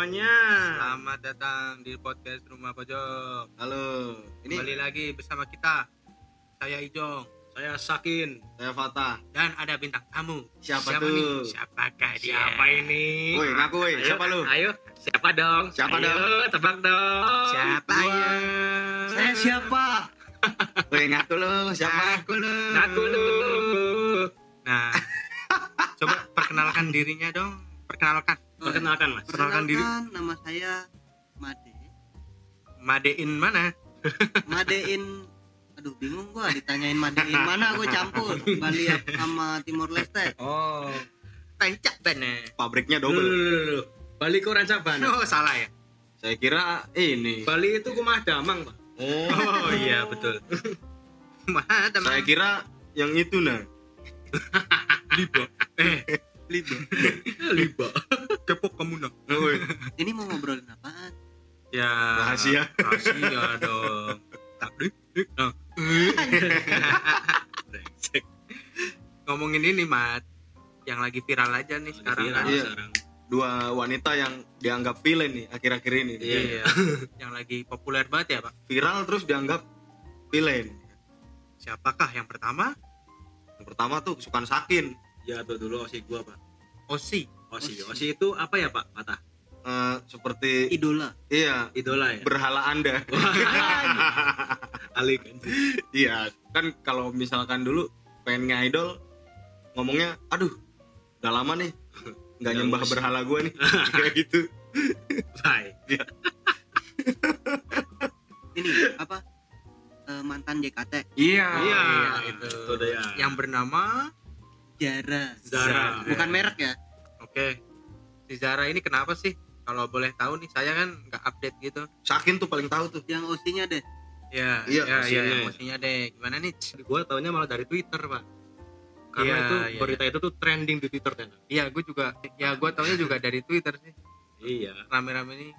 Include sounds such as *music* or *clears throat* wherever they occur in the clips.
Semuanya. Selamat datang di podcast Rumah Pojok. Halo, ini Kembali lagi bersama kita. Saya Ijong Saya Sakin. saya Fatah. dan ada bintang tamu. Siapa nih? tuh? Siapakah dia? Siapa ini? Woi, ngaku woi, Ayo, siapa lu? Ayo, siapa dong? Siapa ayo, dong? tebak dong. Siapa ya? Saya siapa? *laughs* Woi, ngaku lu, siapa? Aku lu. Ngaku lu. Nah, coba perkenalkan dirinya dong. Perkenalkan. Perkenalkan mas. Perkenalkan diri. Nama saya Made. Madein mana? Madein aduh bingung gua ditanyain Madein mana gua campur Bali sama Timor Leste. Oh, tancap bener. Pabriknya Dulu, double. dulu, dulu. Bali ke Rancabana. Oh, salah ya. Saya kira ini. Bali itu Kumah Damang, Pak. Oh, Oh iya betul. Mana saya kira yang itu nah. Liba. Eh, Liba. *laughs* Liba. kepok kamu nak. Woi, Ini mau ngobrolin apaan? Ya. Rahasia. Rahasia dong. Tak deh. Nah. Ngomongin ini, Mat. Yang lagi viral aja nih sekarang. Viral kan. Iya. sekarang. Dua wanita yang dianggap villain nih akhir-akhir ini. Iya. yang lagi populer banget ya, Pak. Viral terus dianggap villain. Siapakah yang pertama? Yang pertama tuh kesukaan Sakin. Ya tuh dulu Osi gua, Pak. Osi. Osi. Osi itu apa ya, Pak? Patah. Eh, seperti Idola. iya, Idola ya. berhala Anda. *laughs* Alik. Iya, kan kalau misalkan dulu pengen nge-idol ngomongnya, aduh, udah lama nih nggak nyembah berhala gue nih, *laughs* kayak gitu. Bye. *laughs* Ini apa? Eh, mantan JKT Iya, Iya, itu. Itu. Yang bernama Zara. Zara. Bukan merek ya? Oke. Si Zara ini kenapa sih? Kalau boleh tahu nih, saya kan nggak update gitu. Sakin tuh paling tahu tuh. Yang OC-nya deh. Ya, Iya, ya, ya, emosinya. emosinya deh. Gimana nih? Gua taunya malah dari Twitter, Pak. Karena Iya, itu iya, berita itu tuh trending di Twitter kan. Iya, gue juga. Ya, gue taunya juga dari Twitter sih. Iya. Rame-rame ini.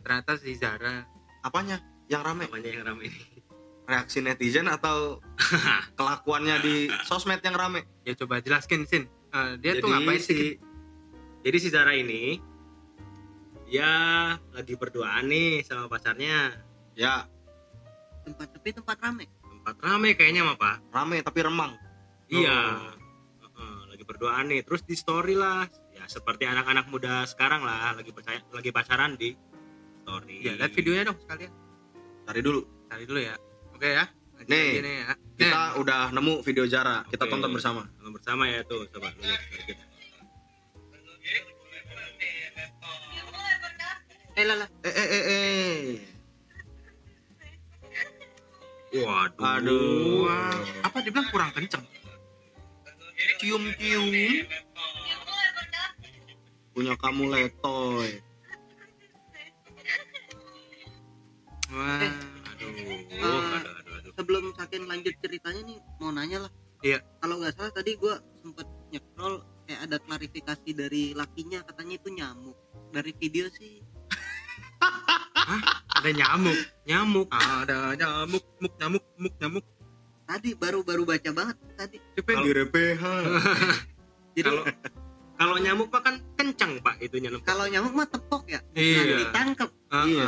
Ternyata si Zara. Apanya? Yang rame? Namanya yang rame ini. Reaksi netizen atau *laughs* kelakuannya di sosmed yang rame? Ya coba jelaskin, Sin. Eh, dia tuh Jadi ngapain si sih? Jadi si Zara ini dia lagi berduaan nih sama pacarnya. Ya, Tempat sepi, tempat rame. Tempat rame kayaknya mah, Pak. rame tapi remang. Iya. Heeh, lagi berduaan nih. Terus di story lah. Ya seperti anak-anak muda sekarang lah lagi percaya lagi pacaran di story. Ya, lihat videonya dong sekalian. Cari dulu. Cari dulu ya. Oke ya. Nih, lagi nih ya. Kita udah nemu video Zara, kita Oke. tonton bersama. Sama bersama ya tuh, coba sedikit. Eh lah. Eh, eh, eh, eh. Waduh. Aduh. Apa dibilang kurang kenceng? Cium-cium. Punya kamu letoy. Wah. Eh. Aduh. Aduh, aduh. Sebelum Sakin lanjut ceritanya nih, mau nanya lah. Iya. Kalau nggak salah tadi gua sempet nyekrol kayak ada klarifikasi dari lakinya katanya itu nyamuk. Dari video sih *laughs* Ada nyamuk. Nyamuk. Ada nyamuk, muk nyamuk, muk nyamuk. tadi baru-baru baca banget tadi. Yang Di RPH. *laughs* Jadi Kalau kalau nyamuk mah kan kencang, Pak, itunya nempel. kalau nyamuk mah tepok ya, Iya. ditangkap. Ah, Iya.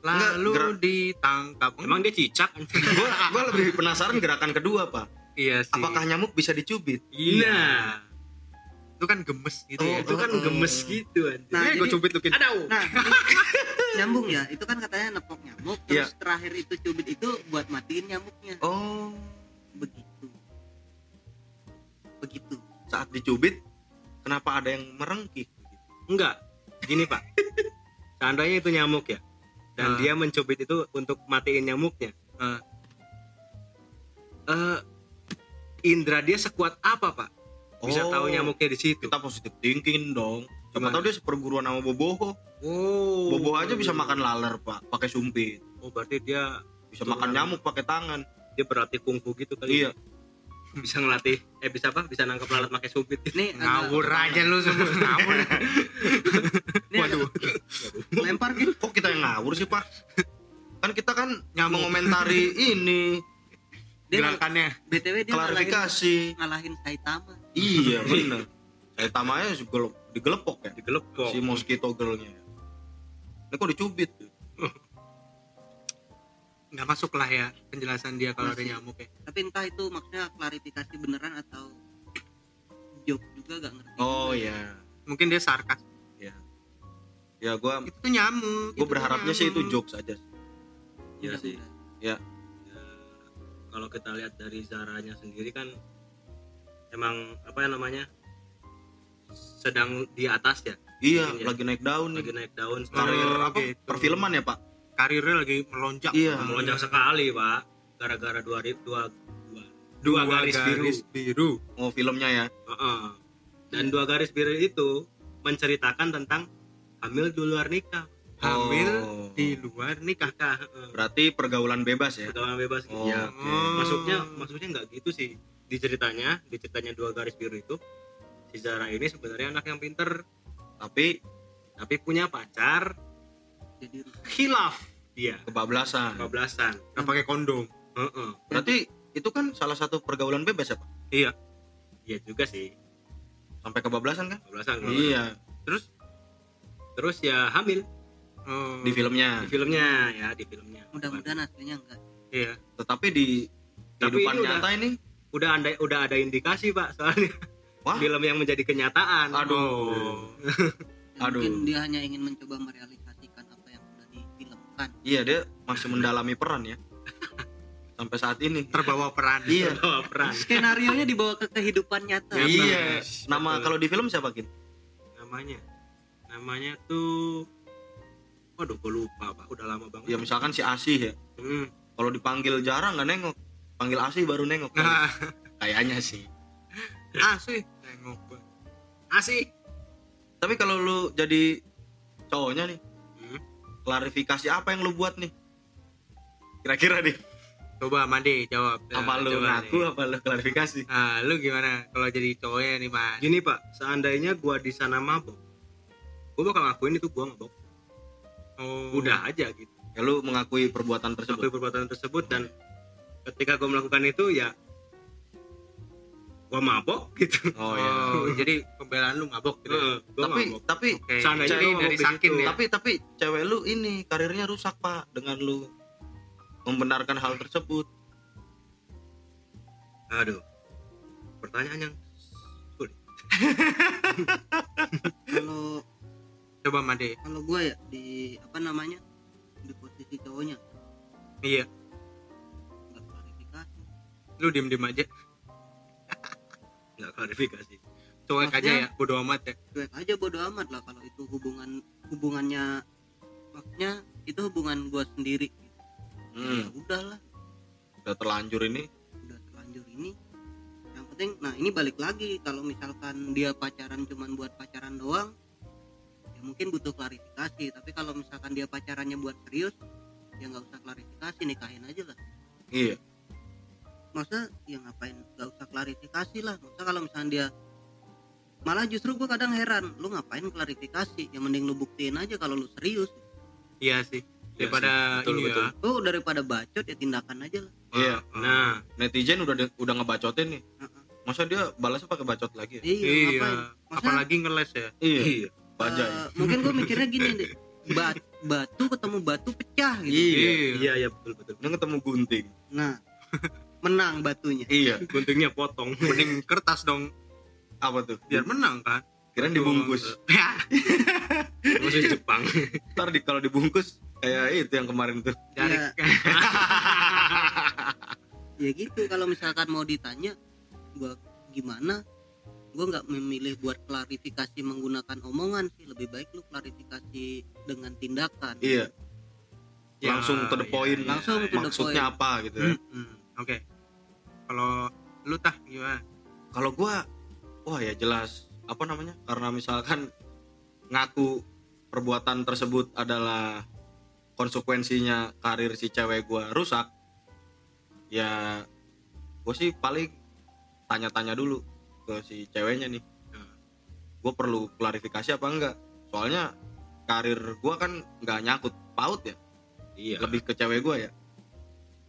Lalu gerak- ditangkap. Emang dia cicak? *laughs* gue lebih penasaran gerakan kedua pak. iya sih. Apakah nyamuk bisa dicubit? Iya. itu kan gemes gitu Oh, ya? Itu kan Oh, oh. gemes gitu kan. Nah, Nah, gue cubit lukin. Aduh. Nah, nyambung ya. Itu kan katanya nepok nyamuk, terus terakhir itu cubit itu buat matiin nyamuknya. Oh, Begitu. Begitu. saat dicubit, kenapa ada yang merengki? Enggak. Gini, Pak. *laughs* Seandainya itu nyamuk ya. Dan Ah. dia mencubit itu untuk matiin nyamuknya. Ah. Eh indra dia sekuat apa, Pak? Bisa Oh, tahu nyamuknya di situ. Kita positif thinking dong. Siapa Gimana? tahu dia seperguruan sama Boboho. Oh. Boboho aja bisa makan laler pak, pakai sumpit. Oh, berarti dia Bisa makan nyamuk pakai tangan. dia berlatih kungfu gitu kali. Iya. Bisa ngelatih eh bisa apa? Bisa nangkap lalat pakai sumpit. Nih *laughs* Ngawur aja lu semua ngawur. *laughs* Waduh. Lempar gitu. Kok kita yang ngawur sih pak? Kan kita kan mengomentari *laughs* ini Dia Gerakannya. BTW dia ngalahin, klarifikasi. ngalahin Saitama. Iya bener. Saya tamanya juga lo- digelepok ya digelepok si mosquito girlnya ini kok dicubit nggak masuk lah ya penjelasan dia kalau ada nyamuk ya tapi entah itu maksudnya klarifikasi beneran atau joke juga gak ngerti oh juga. iya mungkin dia sarkas ya ya gue itu tuh nyamuk tuh berharapnya sih itu nyamuk. jokes aja Iya sih. Mudah-mudahan. Ya, kalau kita lihat dari Zaranya sendiri kan emang apa ya namanya sedang di atas ya iya Iya. lagi naik daun lagi nih naik daun karir apa gitu. perfilman ya pak karirnya lagi melonjak. Iya. melonjak sekali pak. Gara-gara dua dua dua, dua garis, biru. biru. Oh filmnya ya? Heeh. dan dua garis biru itu menceritakan tentang hamil di luar nikah. Hamil Oh. di luar nikah. Heeh. berarti pergaulan bebas ya? Pergaulan bebas Oh, ya oke. maksudnya maksudnya nggak gitu sih. Di ceritanya di ceritanya dua garis biru itu si Zara ini sebenarnya anak yang pinter. Tapi tapi punya pacar. Jadi rusak. Dia kebablasan. 15-an nggak pakai kondom. Heeh. berarti itu kan salah satu pergaulan bebas ya pak? Iya. Iya juga sih. Sampai kebablasan kan? 15-an iya. Terus? Terus ya hamil. Oh, di filmnya. Di filmnya ya di filmnya. Mudah-mudahan hasilnya enggak. Iya. Tetapi di Tapi kehidupan ini udah- nyata ini? udah ada udah ada indikasi pak soalnya. Wah. Film yang menjadi kenyataan. Aduh. oh. Aduh. mungkin dia hanya ingin mencoba sudah difilmkan iya dia masih mendalami peran ya. *laughs* Sampai saat ini. Terbawa peran. Iya. Bawa peran. Skenario nya dibawa ke kehidupan nyata. Nyata. iya nama kalau di film siapa kin namanya. Namanya tuh waduh gue lupa pak. Udah lama banget. Ya misalkan si Asih ya. Hmm. kalau dipanggil jarang nggak nengok. Panggil Asih baru nengok. Nah. Kayaknya sih. *laughs* Asih. Tengok Bang. asik tapi kalau lu jadi cowoknya nih. Klarifikasi apa yang lu buat nih? Kira-kira nih coba mandi jawab. Apa Nah, lu coba ngaku nih. apa lu klarifikasi? Nah lu gimana kalau jadi cowoknya nih mas? Gini pak. Seandainya gua di sana mabok gua bakal ngakuin itu gua mabok. Oh. Udah aja gitu. Ya lu mengakui perbuatan tersebut. Mengakui perbuatan tersebut dan ketika gua melakukan itu ya gua mabok gitu. Oh oh, ya jadi pembelaan lu mabok gitu gua tapi mabok. tapi Seandainya lu mabok dari sakin situ. ya? Tapi tapi cewek lu ini karirnya rusak pak dengan lu membenarkan hal tersebut. Aduh. Pertanyaan yang sulit. *laughs* Kalau coba mandi kalau gue ya di apa namanya di posisi cowoknya. Iya. Nggak klarifikasi. Lu diem diem aja nggak klarifikasi. Cuek aja ya bodo amat ya. Cuek aja bodo amat lah kalau itu hubungan hubungannya maksudnya itu hubungan gue sendiri. Ya hmm, udahlah udah terlanjur ini? Udah terlanjur ini. Yang penting nah ini balik lagi. Kalau misalkan dia pacaran cuman buat pacaran doang ya mungkin butuh klarifikasi. Tapi kalau misalkan dia pacarannya buat serius ya nggak usah klarifikasi nikahin aja lah. Iya masa ya ngapain nggak usah klarifikasi lah. Masa kalau misalkan dia malah justru gue kadang heran lu ngapain klarifikasi? Ya mending lu buktiin aja kalau lu serius. Iya sih. Iya daripada sih, betul, ini betul. ya lu daripada bacot ya tindakan aja lah. Iya. nah netizen udah udah ngebacotin nih. Heeh. masa dia balasnya pakai bacot lagi ya? iya, iya ngapain? Masa, apalagi ngeles ya. Iya iya. bajai eh, mungkin gue mikirnya gini deh. Ba- batu ketemu batu pecah gitu. Iya. Iya iya betul betul. Dia ketemu gunting. Nah menang batunya. Iya. *laughs* Guntingnya potong. *laughs* Mending kertas dong. Apa tuh? Biar menang kan? Kirain dibungkus. *laughs* Ya. Masih Jepang. Ntar di kalau dibungkus kayak itu yang kemarin tuh. Dari Ya. ya gitu kalau misalkan mau ditanya gua gimana? Gua nggak memilih buat klarifikasi menggunakan omongan sih. Lebih baik lu klarifikasi dengan tindakan. Iya. Ya, langsung to the iya, point. iya, Langsung to the maksudnya point. apa gitu ya. Hmm, hmm, oke. Kalau lu tah gimana? Kalau gua wah ya jelas apa namanya karena misalkan ngaku perbuatan tersebut adalah konsekuensinya karir si cewek gua rusak ya gue sih paling tanya-tanya dulu ke si ceweknya nih. Gue perlu klarifikasi apa enggak? Soalnya karir gua kan nggak nyangkut paut ya. Iya. Lebih ke cewek gue ya.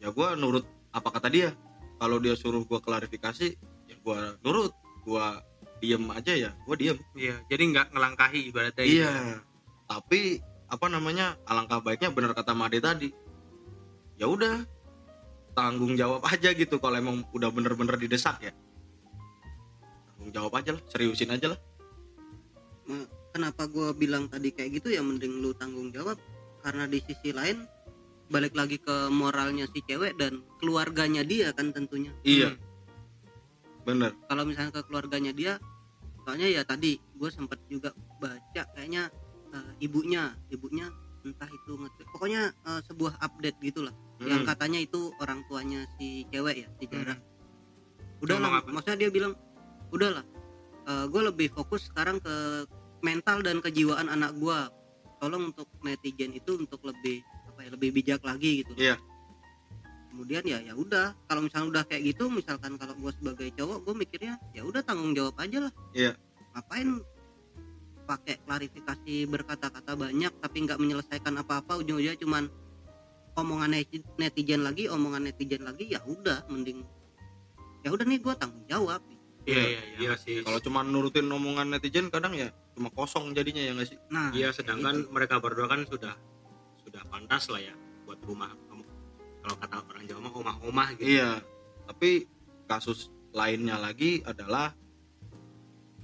Ya gue nurut apa kata dia? Kalau dia suruh gue klarifikasi ya gue nurut. Gue diem aja ya gue diem. Iya jadi nggak ngelangkahi ibaratnya gitu. iya. tapi apa namanya alangkah baiknya bener kata Made tadi. Ya udah tanggung jawab aja gitu kalau emang udah bener-bener didesak ya. Tanggung jawab aja lah seriusin aja lah. Ma- kenapa gue bilang tadi kayak gitu ya? Mending lu tanggung jawab. Karena di sisi lain balik lagi ke moralnya si cewek dan keluarganya dia kan tentunya. Iya. Hmm. bener. Kalau misalnya ke keluarganya dia soalnya ya tadi gue sempet juga baca kayaknya eh, ibunya ibunya entah itu nge- pokoknya eh, sebuah update gitulah. Yang Mm. katanya itu orang tuanya si cewek ya si Jara. Hmm. udah lah maksudnya dia bilang udahlah gue lebih fokus sekarang ke mental dan kejiwaan anak gue tolong untuk netizen itu untuk lebih apa ya lebih bijak lagi gitu Iya. kemudian ya ya udah kalau misalnya udah kayak gitu misalkan kalau gue sebagai cowok gue mikirnya ya udah tanggung jawab aja lah Iya. ngapain pakai klarifikasi berkata-kata banyak tapi nggak menyelesaikan apa-apa ujung-ujungnya cuman omongan neti- netizen lagi omongan netizen lagi ya udah mending ya udah nih gue tanggung jawab iya iya iya iya sih kalau cuma nurutin omongan netizen kadang ya cuma kosong jadinya ya nggak sih nah Iya, sedangkan gitu. mereka berdua kan sudah sudah pantas lah ya buat rumah kamu. Kalau kata orang Jawa mah omah-omah gitu. iya tapi kasus lainnya lagi adalah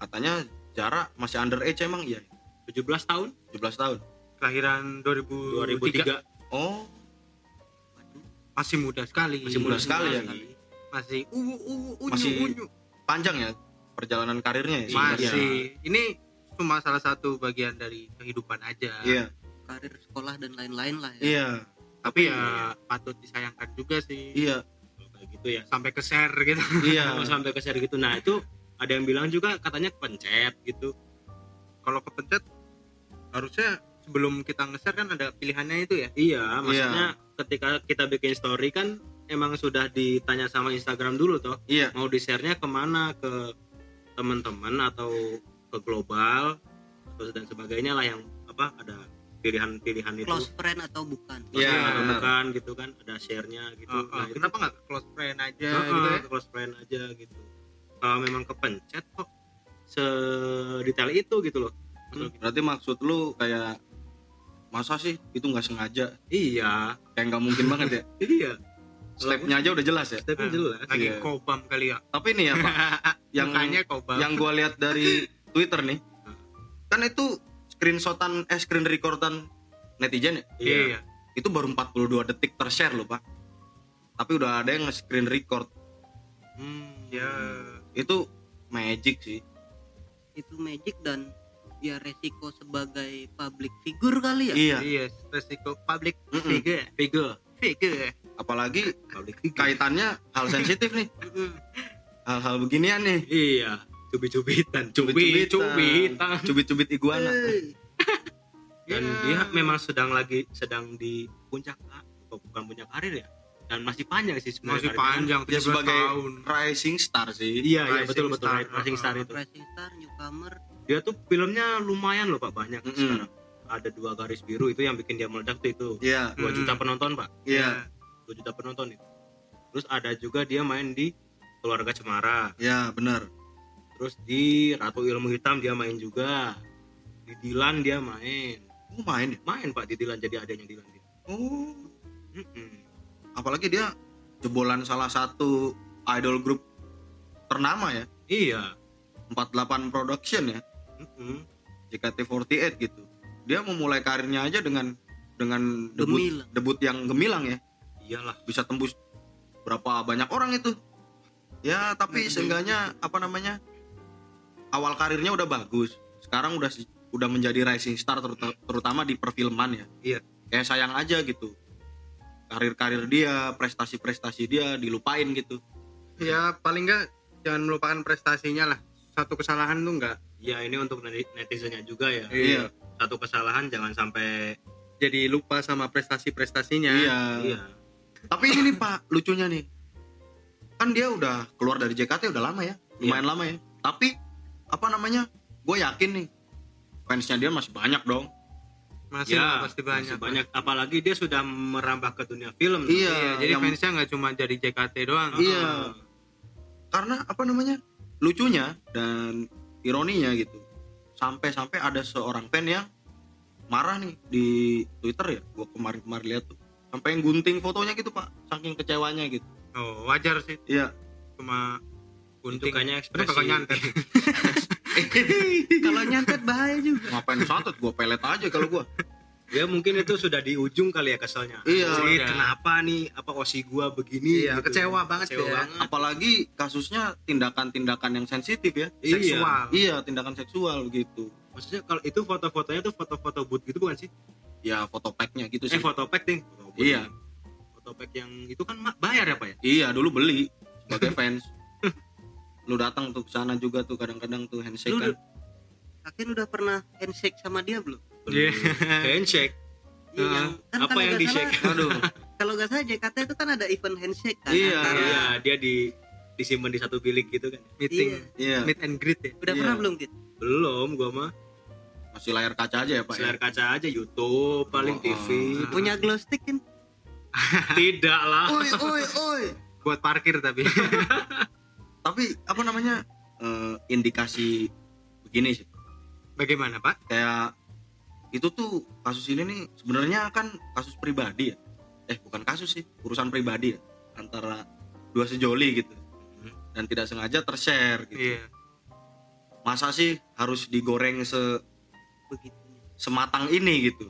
katanya jarak masih underage emang iya? 17 tahun? 17 tahun. Kelahiran 2003, 2003. oh. Masih muda sekali. Masih muda sekali ya? masih uwu uwu unyu Masih- unyu. panjang ya perjalanan karirnya ya? Masih. Ini cuma salah satu bagian dari kehidupan aja. Iya karir sekolah dan lain-lain lah ya. Iya tapi ya patut disayangkan juga sih. Iya. Kayak gitu ya. sampai ke share gitu. Iya. *laughs* Sampai ke share gitu. Nah, itu ada yang bilang juga katanya pencet gitu. kalau kepencet harusnya sebelum kita nge-share kan ada pilihannya itu ya? Iya, maksudnya ketika kita bikin story kan emang sudah ditanya sama Instagram dulu toh. Iya. Mau di share-nya ke mana? Ke teman-teman atau ke global atau dan sebagainya lah yang apa ada pilihan-pilihan itu. Close friend atau bukan? Iya, atau benar. bukan. gitu kan ada share-nya gitu. Oh, oh, Nah, kenapa nggak close friend aja Heeh, gitu ya? close friend aja gitu. Kalau memang kepencet kok sedetail itu gitu loh. Kita, berarti maksud lu kayak masa sih? Itu nggak sengaja. Iya. Kayak nggak mungkin *laughs* banget ya? Iya. Stepnya aja udah jelas ya? Stepnya Nah, jelas. lagi Iya. kobam kali ya? Tapi nih ya pak *laughs* yang mukanya kobam. yang gua lihat dari *laughs* Twitter nih kan itu screenshotan eh screen recordan netizen ya? Iya. Iya. Itu baru 42 detik tershare loh pak. Tapi udah ada yang nge-screen record. Hmm, ya. Itu magic sih. Itu magic dan ya resiko sebagai public figure kali ya? Iya. Iya resiko public Mm-mm. figure. Figure, figure. Apalagi public figure. kaitannya hal sensitif nih. Hal-hal beginian nih. Iya, cubit-cubitan, Cubit-cubitan. cubit-cubitan. cubit-cubit iguana Hey. Dan Ya. dia memang sedang lagi sedang di puncak oh, bukan puncak karir ya. Dan masih panjang sih sebenarnya. masih panjang dia 17 sebagai tahun rising star sih Iya, iya betul betul. star. Rising star itu. Rising Star newcomer Dia tuh filmnya lumayan loh Pak, banyak Mm-mm. sekarang. Ada dua garis biru itu yang bikin dia meledak tuh itu. iya 2 Mm. juta penonton, Pak. iya 2 juta penonton itu. Terus ada juga dia main di Keluarga Cemara. iya benar Terus di Ratu Ilmu Hitam dia main juga. Di Dilan dia main. oh main ya Main Pak di Dilan jadi adanya Dilan. dia. oh Mm-mm. apalagi dia jebolan salah satu idol group ternama ya Iya. 48 production ya Mm-mm. JKT48 gitu dia memulai karirnya aja dengan dengan debut Gemilang. debut yang gemilang ya Iyalah. bisa tembus berapa banyak orang itu ya tapi Hmm. seenggaknya apa namanya awal karirnya udah bagus sekarang udah udah menjadi rising star teruta- terutama di perfilman ya. Iya. kayak sayang aja gitu. Karir-karir dia prestasi-prestasi dia dilupain gitu. Ya paling nggak jangan melupakan prestasinya lah. Satu kesalahan tuh nggak. Ya ini untuk neti- netizennya juga ya. Iya. Satu kesalahan jangan sampai jadi lupa sama prestasi-prestasinya. Iya. Iya. tapi ini nih pak lucunya nih. Kan dia udah keluar dari JKT udah lama ya. Lumayan lama ya. Tapi apa namanya gue yakin nih fansnya dia masih banyak dong. Masih Ya, pasti banyak masih banyak. Apalagi dia sudah merambah ke dunia film. Iya, Iya, jadi yang- fansnya nggak cuma dari JKT doang. Iya. karena apa namanya lucunya dan ironinya gitu sampai-sampai ada seorang fan yang marah nih di Twitter ya gua kemarin-kemarin lihat tuh. Sampai yang gunting fotonya gitu pak saking kecewanya gitu. Oh wajar sih. Iya. Cuma gunting. kayaknya ekspresi. nyantet *laughs* *laughs* kalau nyantet bahaya juga. Ngapain santet gua pelet aja kalau gua. Ya mungkin itu sudah di ujung kali ya keselnya. Iya. Anjir, Iya. kenapa nih? Apa osi gua begini Iya, gitu. kecewa banget kecewa ya. banget. Apalagi kasusnya tindakan-tindakan yang sensitif ya. Iya. seksual. Iya tindakan seksual gitu. Maksudnya kalau itu foto-fotonya tuh foto-foto boot gitu bukan sih? Ya foto packnya gitu eh sih. foto pack ding Foto Iya. foto pack yang itu kan bayar ya pak ya? Iya dulu beli sebagai *laughs* fans lu datang tuh ke sana juga tuh kadang-kadang tuh handshake Lu kan. Akin udah pernah handshake sama dia belum? Iya. *laughs* handshake. Iya, Ah, yang- kan apa yang di shake? aduh. *laughs* Kalau nggak salah JKT itu kan ada event handshake kan Iya, antara- iya. Dia di disimpan di satu bilik gitu kan. Meeting. Iya. Meet and greet ya? Udah Iya. pernah belum Kit? belum gua mah. Masih layar kaca aja ya pak ya? layar kaca aja YouTube paling Oh, TV oh. punya glow stick kan *laughs* tidak lah. Oi oi oi. Buat parkir tapi tapi apa namanya eh, indikasi begini sih. Bagaimana pak? Kayak itu tuh kasus ini nih sebenarnya kan kasus pribadi ya. Eh bukan kasus sih urusan pribadi ya. Antara dua sejoli gitu. Dan tidak sengaja tershare gitu. Iya. Masa sih harus digoreng se begitu sematang ini gitu?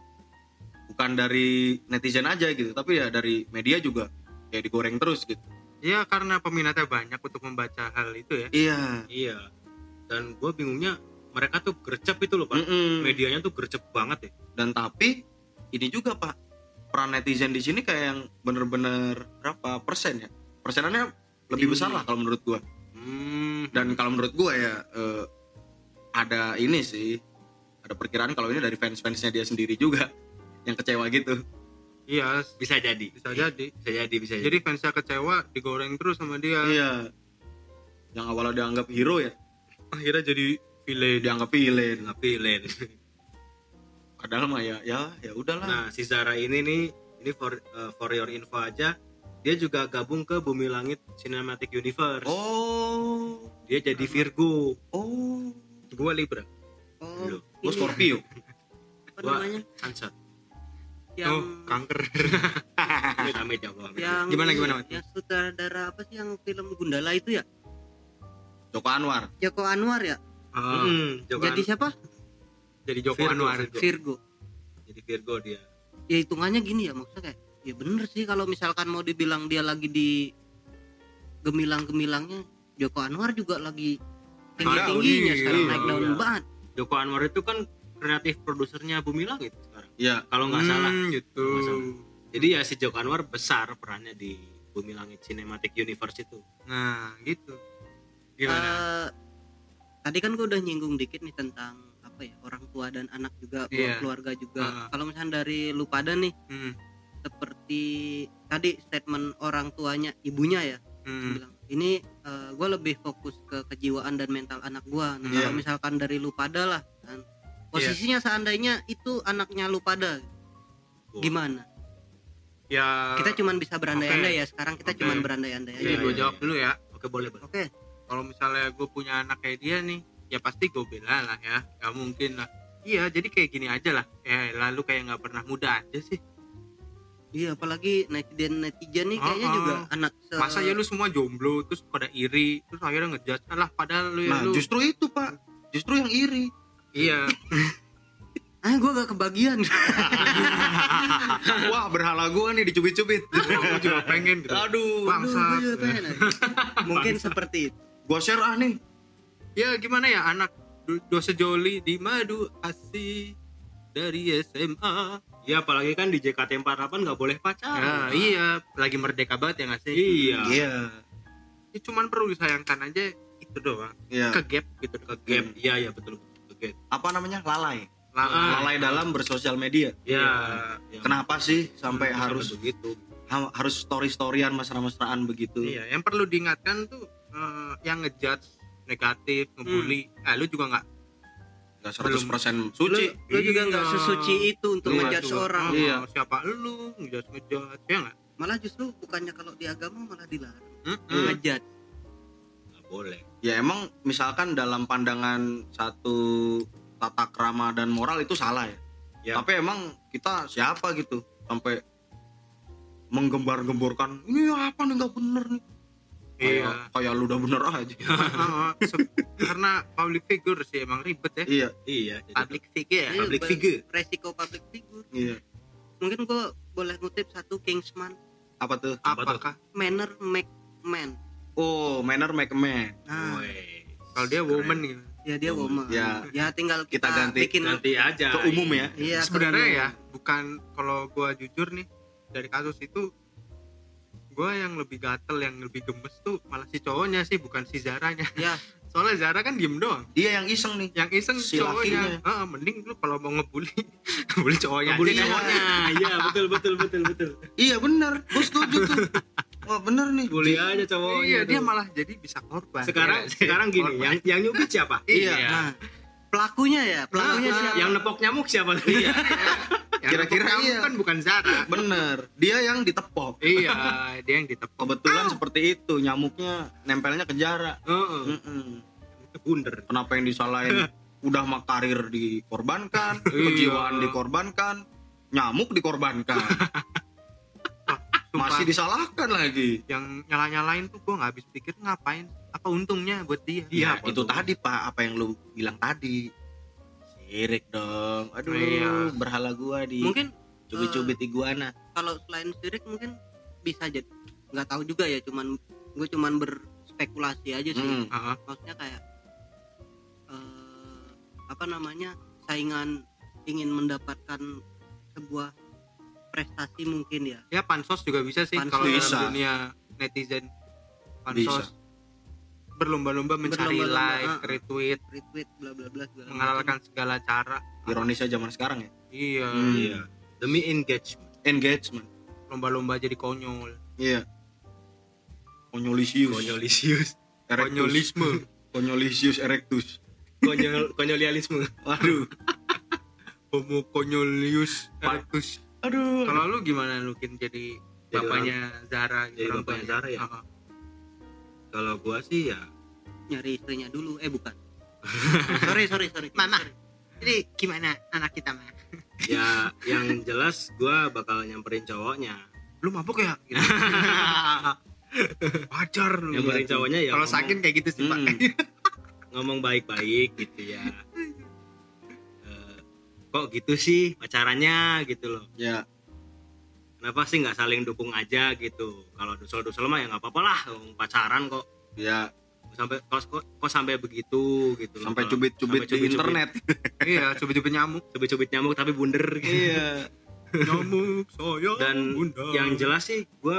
Bukan dari netizen aja gitu tapi ya dari media juga kayak digoreng terus gitu Iya karena peminatnya banyak untuk membaca hal itu ya. Iya. Iya. Dan gue bingungnya mereka tuh gercep itu loh pak. Mm-mm. medianya tuh gercep banget ya. Dan tapi ini juga pak. Peran netizen di sini kayak yang bener-bener berapa persen ya? Persenannya lebih besar lah kalau menurut gua. Hmm. dan kalau menurut gua ya eh, ada ini sih ada perkiraan kalau ini dari fans-fansnya dia sendiri juga *laughs* yang kecewa gitu iya. Bisa jadi. Bisa jadi. Bisa jadi bisa jadi jadi. fansnya kecewa digoreng terus sama dia. Iya. Yang awalnya dianggap hero ya. Akhirnya jadi villain. Dianggap villain. Nggak pilih *laughs* padahal mah ya ya ya udahlah. Nah si Zara ini nih ini for uh, for your info aja dia juga gabung ke Bumi Langit Cinematic Universe. Oh. Dia jadi Virgo. Oh. Gua libra. Oh. Gua Scorpio. *laughs* Apa Gua- namanya Ansat yang oh kanker. *laughs* Ya yang Gimana, gimana, Mas? yang sutradara apa sih yang film Gundala itu ya? Joko Anwar. Joko Anwar ya? Ah, Hmm, Joko jadi An- siapa? Jadi Joko Virgo, Anwar. Virgo. Virgo. Jadi Virgo dia. Ya hitungannya gini ya maksudnya kayak ya bener sih kalau misalkan mau dibilang dia lagi di gemilang-gemilangnya Joko Anwar juga lagi tinggi tingginya Iya, sekarang iya, naik daun iya. banget. Joko Anwar itu kan kreatif produsernya Bumi Langit ya kalau nggak salah Hmm, gitu Nggak salah. jadi ya si Joko Anwar besar perannya di Bumi Langit Cinematic Universe itu nah gitu gimana Eh, tadi kan gue udah nyinggung dikit nih tentang apa ya orang tua dan anak juga Iya. keluarga juga Ah. kalau misalnya dari lu pada nih hmm. seperti tadi statement orang tuanya ibunya ya Hmm. bilang ini gue lebih fokus ke kejiwaan dan mental anak gue nah, Iya. kalau misalkan dari lu pada lah kan posisinya seandainya itu anaknya lu pada Wah. gimana? Ya kita cuman bisa berandai-andai oke. ya sekarang kita Oke. cuman berandai-andai aja. gue iya, jawab iya. dulu ya. Oke boleh boleh oke. Kalau misalnya gue punya anak kayak dia nih ya pasti gue bela lah ya. Gak mungkin lah. Iya jadi kayak gini aja lah. Kayak lalu kayak nggak pernah muda aja sih. Iya apalagi netizen netizen nih kayaknya Oh, oh. juga anak se- masa ya lu semua jomblo terus pada iri terus akhirnya ngejudge lah padahal lu ya nah lu. justru itu pak. Justru yang iri iya. Ah gue gak kebagian. Wah berhala gua nih dicubit-cubit. Gue juga pengen gitu. Aduh. Bangsa Aduh, pengen mungkin seperti itu. Gua share ah nih ya gimana ya anak do- dosa joli di madu asih dari SMA ya apalagi kan di JKT48 nggak boleh ya pacaran iya. Lagi merdeka banget ya nggak sih? Iya. Iya. Ya, cuman perlu disayangkan aja itu doang. Iya. Ke gap gitu ke gap. Iya iya betul betul apa namanya lalai Lah, Ah. lalai dalam bersosial media ya, Iya. kenapa sih sampai Bisa harus begitu ha- harus story storyan mesra-mesraan begitu Iya, yang perlu diingatkan tuh eh, yang ngejudge negatif, ngebully. Ah, lu juga nggak nggak 100% suci lu, lu juga nggak Iya. sesuci itu untuk Iya, ngejudge orang Iya. Siapa lu ngejudge ngejudge ya nggak? malah justru bukannya kalau di agama malah dilarang Mm-mm. Iya. ngejudge nggak boleh ya emang misalkan dalam pandangan satu tata krama dan moral itu salah ya. Ya. Tapi emang kita siapa gitu sampai menggembar-gemborkan ini apa nih nggak bener nih. Iya. Kayak, kayak lu udah bener aja. *laughs* Karena public figure sih emang ribet ya. iya, iya Public figure. Iya, public be- figure. resiko public figure iya. mungkin gua boleh ngutip satu Kingsman Apa tuh? Apa tuh? Apakah manner make man Oh, manner make a man. nah Woi, kalau dia keren. woman gitu? ya dia woman Ya. ya tinggal Kita kita, ganti- bikin nanti aja Ke umum ya. iya Sebenarnya ya bukan kalau gua jujur nih dari kasus itu gua yang lebih gatel yang lebih gemes tuh malah si cowoknya sih bukan si Zaranya. ya *laughs* Soalnya Zara kan diem doang. Dia yang iseng nih. Yang iseng Si cowoknya. Heeh, mending lu kalau mau ngebully *laughs* ngebully cowoknya Ngebully cowoknya *laughs* iya betul betul betul betul Iya bener, gue setuju tuh. Wah bener nih. bully aja cowoknya Iya, dia tuh. malah jadi bisa korban. sekarang Iya, sekarang gini korban. yang yang nyubit siapa *laughs* Iya. nah pelakunya ya pelakunya Nah, siapa yang nepok nyamuk siapa Iya. *laughs* Yang kira-kira iya. kan bukan Zara. Bener. Dia yang ditepok. iya, *laughs* dia yang ditepok. Kebetulan seperti itu, nyamuknya nempelnya ke. Mm-mm. itu bunder Kenapa yang disalahin udah mah karir dikorbankan, Iya. kejiwaan dikorbankan, nyamuk dikorbankan. Sumpah, Masih disalahkan lagi. yang nyala-nyalain tuh gua nggak habis pikir ngapain apa untungnya buat dia Iya, apa itu tuh? tadi Pak, apa yang lu bilang tadi. Sirik dong. Aduh, Iya. berhala gua di mungkin cubit-cubit iguana. kalau selain sirik mungkin bisa jadi nggak tahu juga ya cuman gue cuman berspekulasi aja sih Hmm. Heeh. maksudnya kayak eh, apa namanya saingan ingin mendapatkan sebuah prestasi mungkin ya ya pansos juga bisa sih Pansos. kalau Bisa. dalam dunia netizen pansos berlomba-lomba mencari Berlomba-lomba, like ah. retweet retweet bla bla bla menghalalkan segala cara Ironisnya zaman sekarang ya. iya Hmm. iya demi engagement Engagement. lomba-lomba jadi konyol Iya. Konyolisius. konyolisius Erectus. konyolisme Konyolisius erectus. konyol konyolialisme Waduh. homo konyolius erectus Aduh. kalau lu gimana Lukin jadi Jadi bapaknya Zara jadi orang bapaknya? Zara ya? Kalau gua sih ya nyari istrinya dulu eh bukan *laughs* sorry sorry sorry Mama. Sorry. jadi gimana anak kita mah *laughs* ya yang jelas gua bakal nyamperin cowoknya lu mabuk ya Gitu. *laughs* wajar lu nyamperin cowoknya ya kalau sakit kayak gitu sih pak Hmm. ngomong baik-baik gitu ya kok gitu sih pacarannya gitu loh Ya, kenapa sih nggak saling dukung aja gitu kalau dusel-dusel mah ya nggak apa-apa lah pacaran kok ya sampai kok, kok, kok sampai begitu gitu loh. sampai cubit-cubit di cubit-cubit- internet. *laughs* iya coba-coba nyamuk cubit-cubit nyamuk tapi bunder gitu. iya. *laughs* nyamuk saya dan bunda. yang jelas sih gue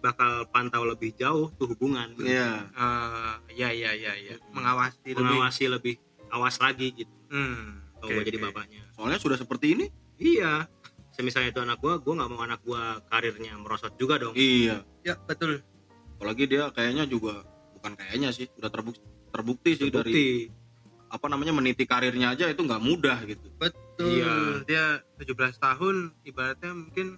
bakal pantau lebih jauh tuh hubungan Iya. Eh, ya ya ya ya mengawasi lebih mengawasi lebih awas lagi gitu hmm, kalau oke, gue jadi oke. bapaknya Soalnya sudah seperti ini. iya semisalnya itu anak gue gue nggak mau anak gue karirnya merosot juga dong Iya. ya betul Apalagi dia kayaknya juga bukan kayaknya sih, udah terbukti terbukti sih dari Terbukti. apa namanya meniti karirnya aja itu nggak mudah gitu. betul Iya. dia 17 tahun ibaratnya mungkin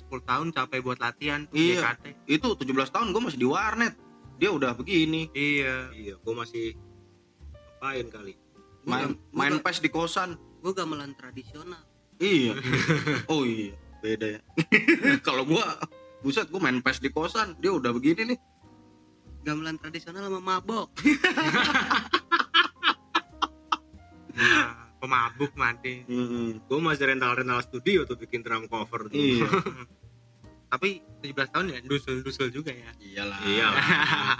10 tahun capek buat latihan Iya. DKT. Itu 17 tahun gue masih di warnet. Dia udah begini. iya iya gue masih apain kali Main Gua- main PES di kosan. gue gamelan tradisional Iya. *laughs* oh iya, beda ya. *laughs* Kalau gua buset gua main PES di kosan, dia udah begini nih. gamelan tradisional sama mabok *laughs* nah, pemabuk mati gue masih rental rental studio tuh bikin drum cover tuh Iya. tapi 17 tahun ya dusel-dusel juga ya Iyalah. Iyalah.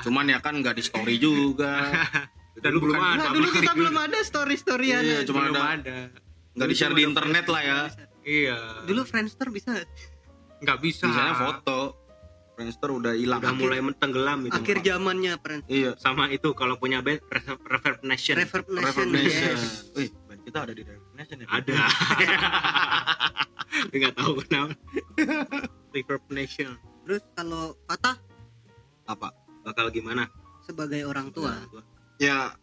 Cuman ya kan nggak di story juga. Dulu belum ada. Nah, dulu kita belum ada story storyan Iya, cuma belum ada. ada. Nggak di share di internet lah ya. iya. Dulu Friendster bisa nggak? Bisa. Misalnya foto. Friendster udah hilang. udah mulai tenggelam itu. Akhir zamannya Friendster. Iya. sama itu kalau punya band Reverb Nation. Reverb Nation Reverb Nation. yes. Wih, band kita ada di Reverb Nation ya. ada. *laughs* Nggak tahu kenapa. Reverb Nation. Terus kalau patah Apa? bakal gimana? Sebagai orang tua Ya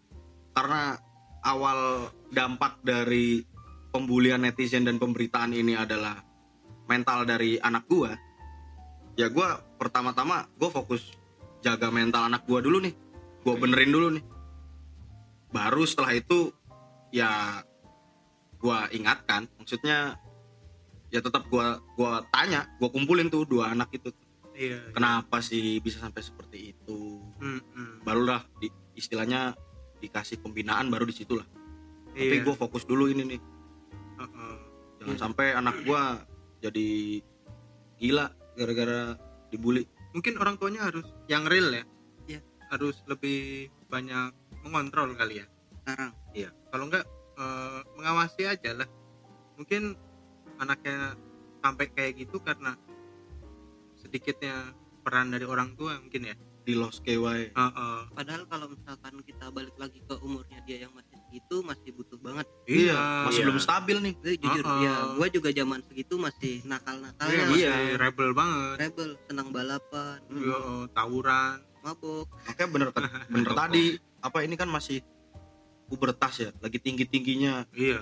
karena awal dampak dari pembulian netizen dan pemberitaan ini adalah mental dari anak gua. Ya gua pertama-tama gua fokus jaga mental anak gua dulu nih. gue benerin dulu nih baru setelah itu ya gue ingatkan maksudnya ya tetap gue gua tanya gue kumpulin tuh dua anak itu iya kenapa sih bisa sampai seperti itu Hmm, hmm. barulah di, istilahnya dikasih pembinaan baru di situ lah. Tapi Iya. gue fokus dulu ini nih. Heeh. jangan sampai anak gue jadi gila gara-gara dibully. Mungkin orang tuanya harus yang real ya. Iya. harus lebih banyak mengontrol kali ya. Sekarang. Kalau enggak eh, mengawasi aja lah. Mungkin anaknya sampai kayak gitu karena sedikitnya peran dari orang tua mungkin ya di los KY Heeh. padahal kalau misalkan kita balik lagi ke umurnya dia yang masih segitu masih butuh banget. Iya masih Iya. belum stabil nih. Gue jujur Uh-uh. ya gue juga zaman segitu masih nakal nakal Iya, Iya. masih rebel banget. rebel senang balapan. Yo, tawuran. Mabok makanya bener *laughs* bener tadi apa ini kan masih pubertas ya lagi tinggi tingginya iya.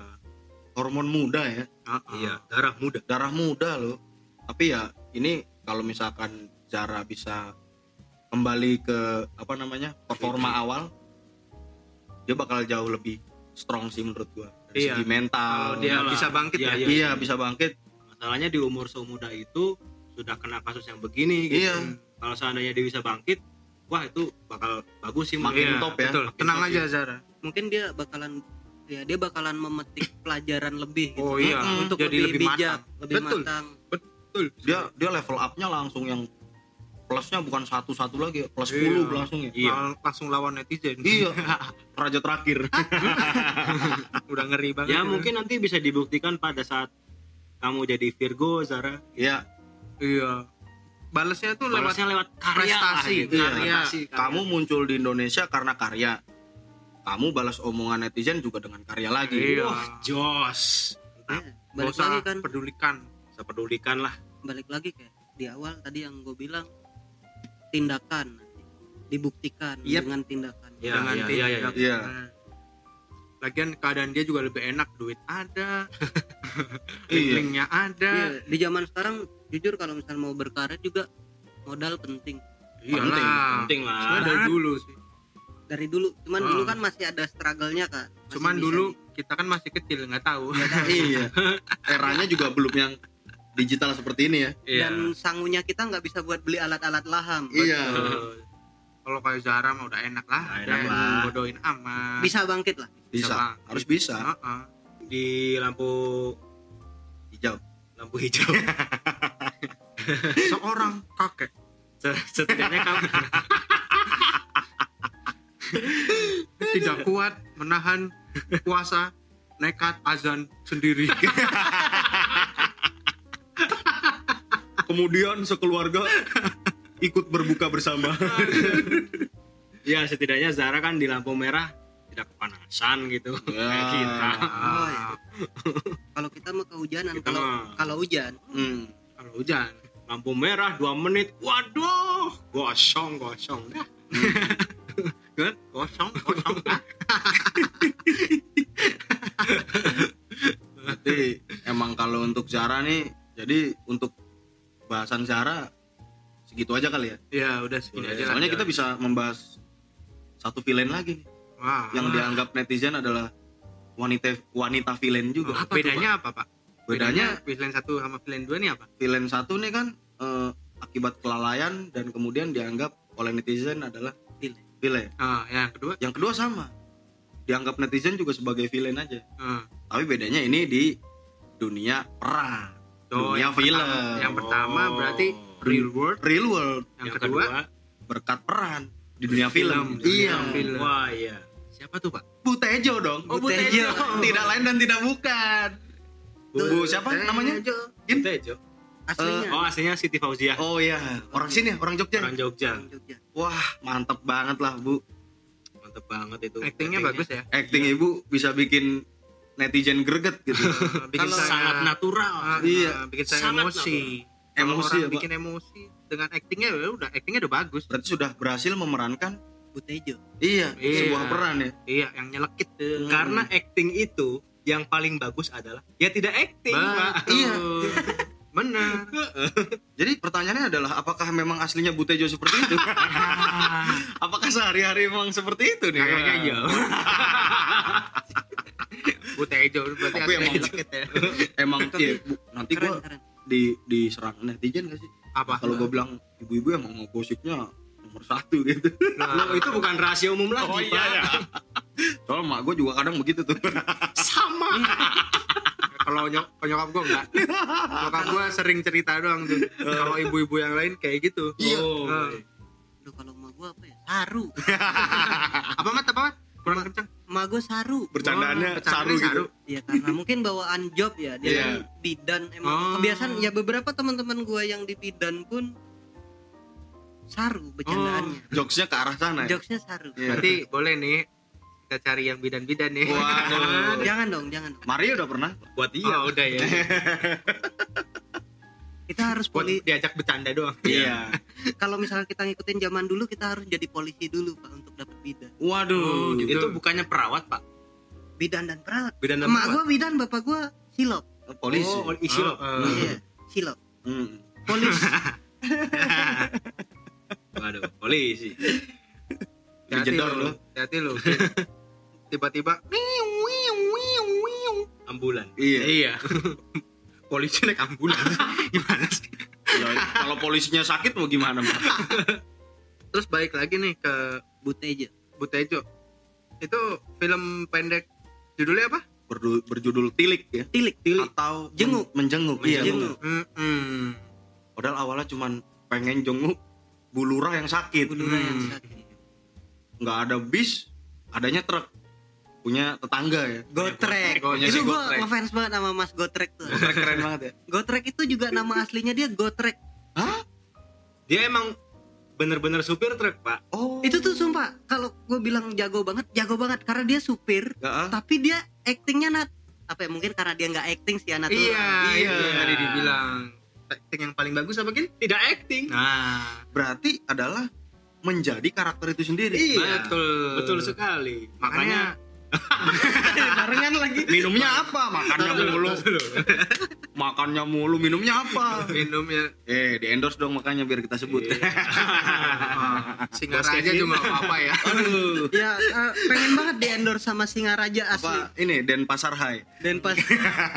Hormon muda ya. Heeh. iya darah muda. Darah muda loh. Tapi ya ini kalau misalkan Zara bisa kembali ke apa namanya performa awal dia bakal jauh lebih strong sih menurut gua dari Iya. segi mental kalau dia bisa bangkit Iya, ya iya. iya bisa bangkit masalahnya di umur semuda itu sudah kena kasus yang begini gitu. iya kalau seandainya dia bisa bangkit wah itu bakal bagus sih Makin Iya, top ya. betul. Makin tenang top aja. Zara mungkin dia bakalan ya dia bakalan memetik *coughs* pelajaran lebih gitu. oh iya untuk jadi lebih, bijak matang lebih betul matang betul dia dia level upnya langsung yang plusnya bukan satu satu lagi ya, plus Iya. 10 langsung ya Iya. Mal- langsung lawan netizen iya *laughs* raja terakhir *laughs* udah ngeri banget ya itu. mungkin nanti bisa dibuktikan pada saat kamu jadi Virgo Zara iya iya balasnya tuh lewat balasnya lewat karya lah prestasi, gitu. Iya. karya. Prestasi, karya. kamu muncul di Indonesia karena karya kamu balas omongan netizen juga dengan karya lagi Iya. wah jos Ya, Nggak balik usah lagi kan pedulikan saya pedulikan lah balik lagi kayak di awal tadi yang gue bilang tindakan dibuktikan Yep. dengan tindakan Iya, dengan iya, tindak. iya, iya. Iya. Lagian keadaan dia juga lebih enak, duit ada, *laughs* Iya. linknya ada. Iya, di zaman sekarang jujur kalau misalnya mau berkarir juga modal penting Iyalah. penting lah Sebenarnya dari dulu sih. dari dulu cuman Oh. dulu kan masih ada struggle-nya kan Masih Cuman dulu di- kita kan masih kecil nggak tahu. iya *laughs* eranya juga belum yang digital seperti ini ya Iya. dan sangunya kita nggak bisa buat beli alat-alat laham iya. Kalau kayak Zara mah udah enak lah. Udah enak lah. Bodohin amat. bisa bangkit lah bisa Bang. harus bisa Heeh. di lampu hijau lampu hijau *laughs* Seorang kakek Se- setidaknya kamu *laughs* tidak kuat menahan puasa nekat azan sendiri. *laughs* kemudian sekeluarga *laughs* ikut berbuka bersama *laughs* ya setidaknya Zara kan di lampu merah tidak kepanasan gitu Ya. kayak kita Oh, iya. kalau kita mah kehujanan Kita kalau kalau hujan hmm. Kalau hujan. lampu merah dua menit waduh gosong gosong dah *laughs* Kan? Kosong, kosong. berarti emang kalau untuk Zara nih jadi untuk bahasan Zara segitu aja kali ya ya udah segini aja lah. soalnya kita bisa membahas satu villain lagi nih Wah. yang dianggap netizen adalah wanita wanita villain juga Apa bedanya apa, Pak? bedanya villain satu sama villain dua nih apa? villain satu nih kan eh, akibat kelalaian dan kemudian dianggap oleh netizen adalah Villain. villain Ah, yang kedua. yang kedua sama dianggap netizen juga sebagai villain aja Ah. tapi bedanya ini di dunia peran So, Dunia yang pertama, film. yang pertama Oh. berarti real world, real world. Yang, kedua, berkat peran di dunia film, Film, iya. film. wah iya. Siapa tuh, Pak? Butejo dong. Oh, Butejo. *laughs* tidak lain dan tidak bukan. Bu, siapa namanya? In? Tejo. Aslinya. Oh aslinya Siti Fauzia oh iya. Orang sini ya? Orang Jogja? Orang Jogja. Orang Jogja. wah mantep banget lah bu. Mantep banget itu. Actingnya bagus ya. acting ibu bisa bikin netizen greget gitu *laughs* bikin Kalau saya sangat natural ah, Iya. bikin saya Sangat emosi. Kalau Emosi orang ya, Pak. bikin emosi dengan actingnya ya udah actingnya udah bagus. berarti sudah berhasil memerankan Butejo iya, Iya. sebuah peran ya Iya, yang nyelekit tuh. Hmm. karena acting itu yang paling bagus adalah ya tidak acting pak Iya. *laughs* bener *laughs* Jadi pertanyaannya adalah apakah memang aslinya Butejo seperti itu? apakah sehari-hari memang seperti itu nih? kayaknya iya Butejo berarti Tapi aslinya emang- jelek ya. Emang iya, nanti keren di diserang netizen gak sih? apa? Kalau gua bilang ibu-ibu emang mau gosiknya nomor satu gitu. Lo itu bukan rahasia umum lagi, Oh, iya, ya. Soalnya mak gue juga kadang begitu tuh. Sama. kalau nyok nyokap gue enggak. Nyokap gue sering cerita doang tuh. Kalau ibu-ibu yang lain kayak gitu. Iya. Oh. Eh, Aduh, kalau emak gua apa ya? Saru. *laughs* Apa mat? Apa mat? Kurang kencang emak gua saru Bercandaannya Oh, saru bercandanya gitu. Iya karena mungkin bawaan job ya dia Iya. kan bidan emang Oh. kebiasaan ya beberapa teman-teman gua yang di bidan pun saru bercandaannya Jokesnya ke arah sana ya. jokesnya saru Iya. berarti boleh nih kita cari yang bidan-bidan nih Waduh. jangan dong jangan dong. Mario udah pernah? Buat dia. oh, udah ya *laughs* kita harus buat poli diajak bercanda doang Iya. *laughs* kalau misalnya kita ngikutin zaman dulu kita harus jadi polisi dulu pak untuk dapat bidan Waduh. Oh, gitu. Itu bukannya perawat, Pak. bidan dan perawat Bidan dan emak perawat. gua bidan bapak gua silop Polisi. Oh, isi lo. Oh, eh. iya silop Hmm. polis *laughs* Waduh, polisi. hati-hati Dijedor lu lu. hati lu *laughs* tiba-tiba Ambulan. Iya. iya polisi naik ambulans *laughs* gimana sih Ya, kalau polisinya sakit mau gimana, Mbak? *laughs* terus balik lagi nih ke butejo Butejo itu film pendek judulnya apa Berdu- berjudul Tilik ya. tilik Atau Jenguk. men- menjenguk. Iya. Menjenguk. Hmm, Padahal awalnya cuman pengen jenguk bulurah yang sakit. Bulurah yang Hmm. sakit. Nggak ada bis, adanya truk. Punya tetangga ya. Gotrek. Itu gua Gotrek. ngefans banget sama Mas Gotrek tuh. Gotrek keren banget ya. Gotrek itu juga nama aslinya dia Gotrek. Dia emang bener-bener supir truk, Pak. Oh. Itu tuh sumpah kalau gue bilang jago banget, jago banget karena dia supir, Nggak, ah. tapi dia actingnya nat apa ya mungkin karena dia nggak acting sih anak iya Iya. itu yang tadi dibilang acting yang paling bagus apa gin Tidak acting. nah berarti adalah menjadi karakter itu sendiri. Iya. betul Betul sekali. makanya *laughs* barengan lagi. Minumnya apa? Makannya mulu. Makannya mulu, minumnya apa? minumnya Eh, di endorse dong makanya biar kita sebut. *laughs* ah, singa raja juga nggak apa-apa ya Aduh. Ya eh, pengen banget di endorse sama Singaraja asli. Apa ini Den Pasar Hai. Dan pas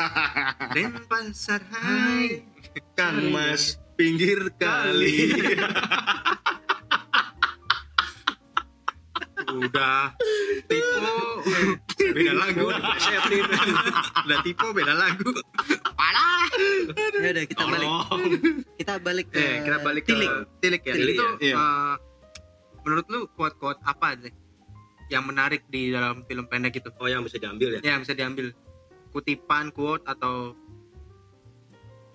*laughs* dan pasar hai Kang Mas pinggir kali. Udah. Tipe beda lagu. Udah tipe beda lagu. Parah. Ya udah kita balik. Kita balik ke eh kita balik ke tilik. tilik ya. Tilik itu ya, iya. eh, menurut lu quote-quote apa deh yang menarik di dalam film pendek itu? Oh, yang bisa diambil ya. ya bisa diambil. Kutipan quote atau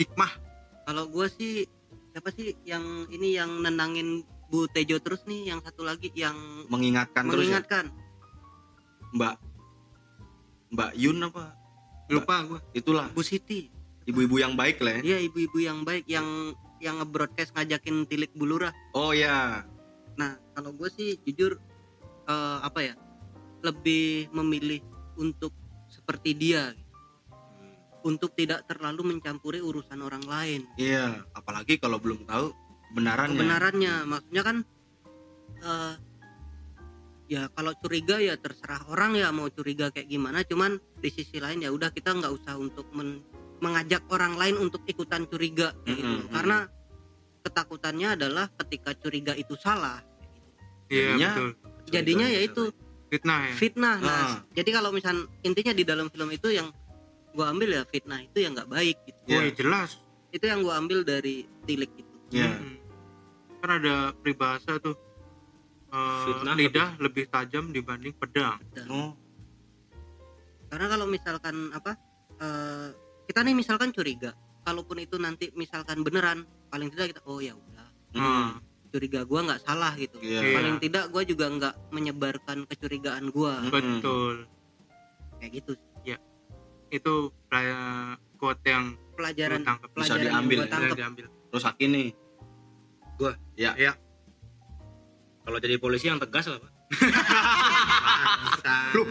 hikmah? Kalau gue sih siapa sih yang ini yang nenangin Bu Tejo terus nih, yang satu lagi yang Mengingatkan terus ya. mengingatkan. Mbak Mbak Yun apa? lupa gua Itulah Bu Siti. ibu-ibu yang baik lah ya. Iya ibu-ibu yang baik yang yang nge-broadcast ngajakin tilik bulurah. Oh ya. Nah kalau gue sih jujur eh, apa ya lebih memilih untuk seperti dia untuk tidak terlalu mencampuri urusan orang lain. Iya, apalagi kalau belum tahu kebenarannya. Kebenarannya maksudnya kan eh, ya kalau curiga ya terserah orang ya mau curiga kayak gimana. Cuman di sisi lain ya udah kita nggak usah untuk men- mengajak orang lain untuk ikutan curiga kayak gitu. Mm-mm, Karena ketakutannya adalah ketika curiga itu salah. iya Jadinya- betul Jadinya ya itu fitnah ya fitnah nah Ah. jadi kalau misal intinya di dalam film itu yang gua ambil ya fitnah itu yang nggak baik gitu oh iya jelas itu yang gua ambil dari tilik itu Iya. Mm-mm. kan ada peribahasa tuh Fitnah lidah lebih tajam dibanding pedang. Oh, karena kalau misalkan apa eh, kita nih misalkan curiga kalaupun itu nanti misalkan beneran paling tidak kita oh ya udah. Hmm. curiga gua nggak salah gitu. Iya. paling tidak gua juga nggak menyebarkan kecurigaan gua. Mm. betul. Kayak gitu itu playa quote yang pelajaran tangkap Bisa pelajaran yang diambil gua ya, diambil terus Aki nih. Kalau jadi polisi yang tegas lah, Pak. Lu,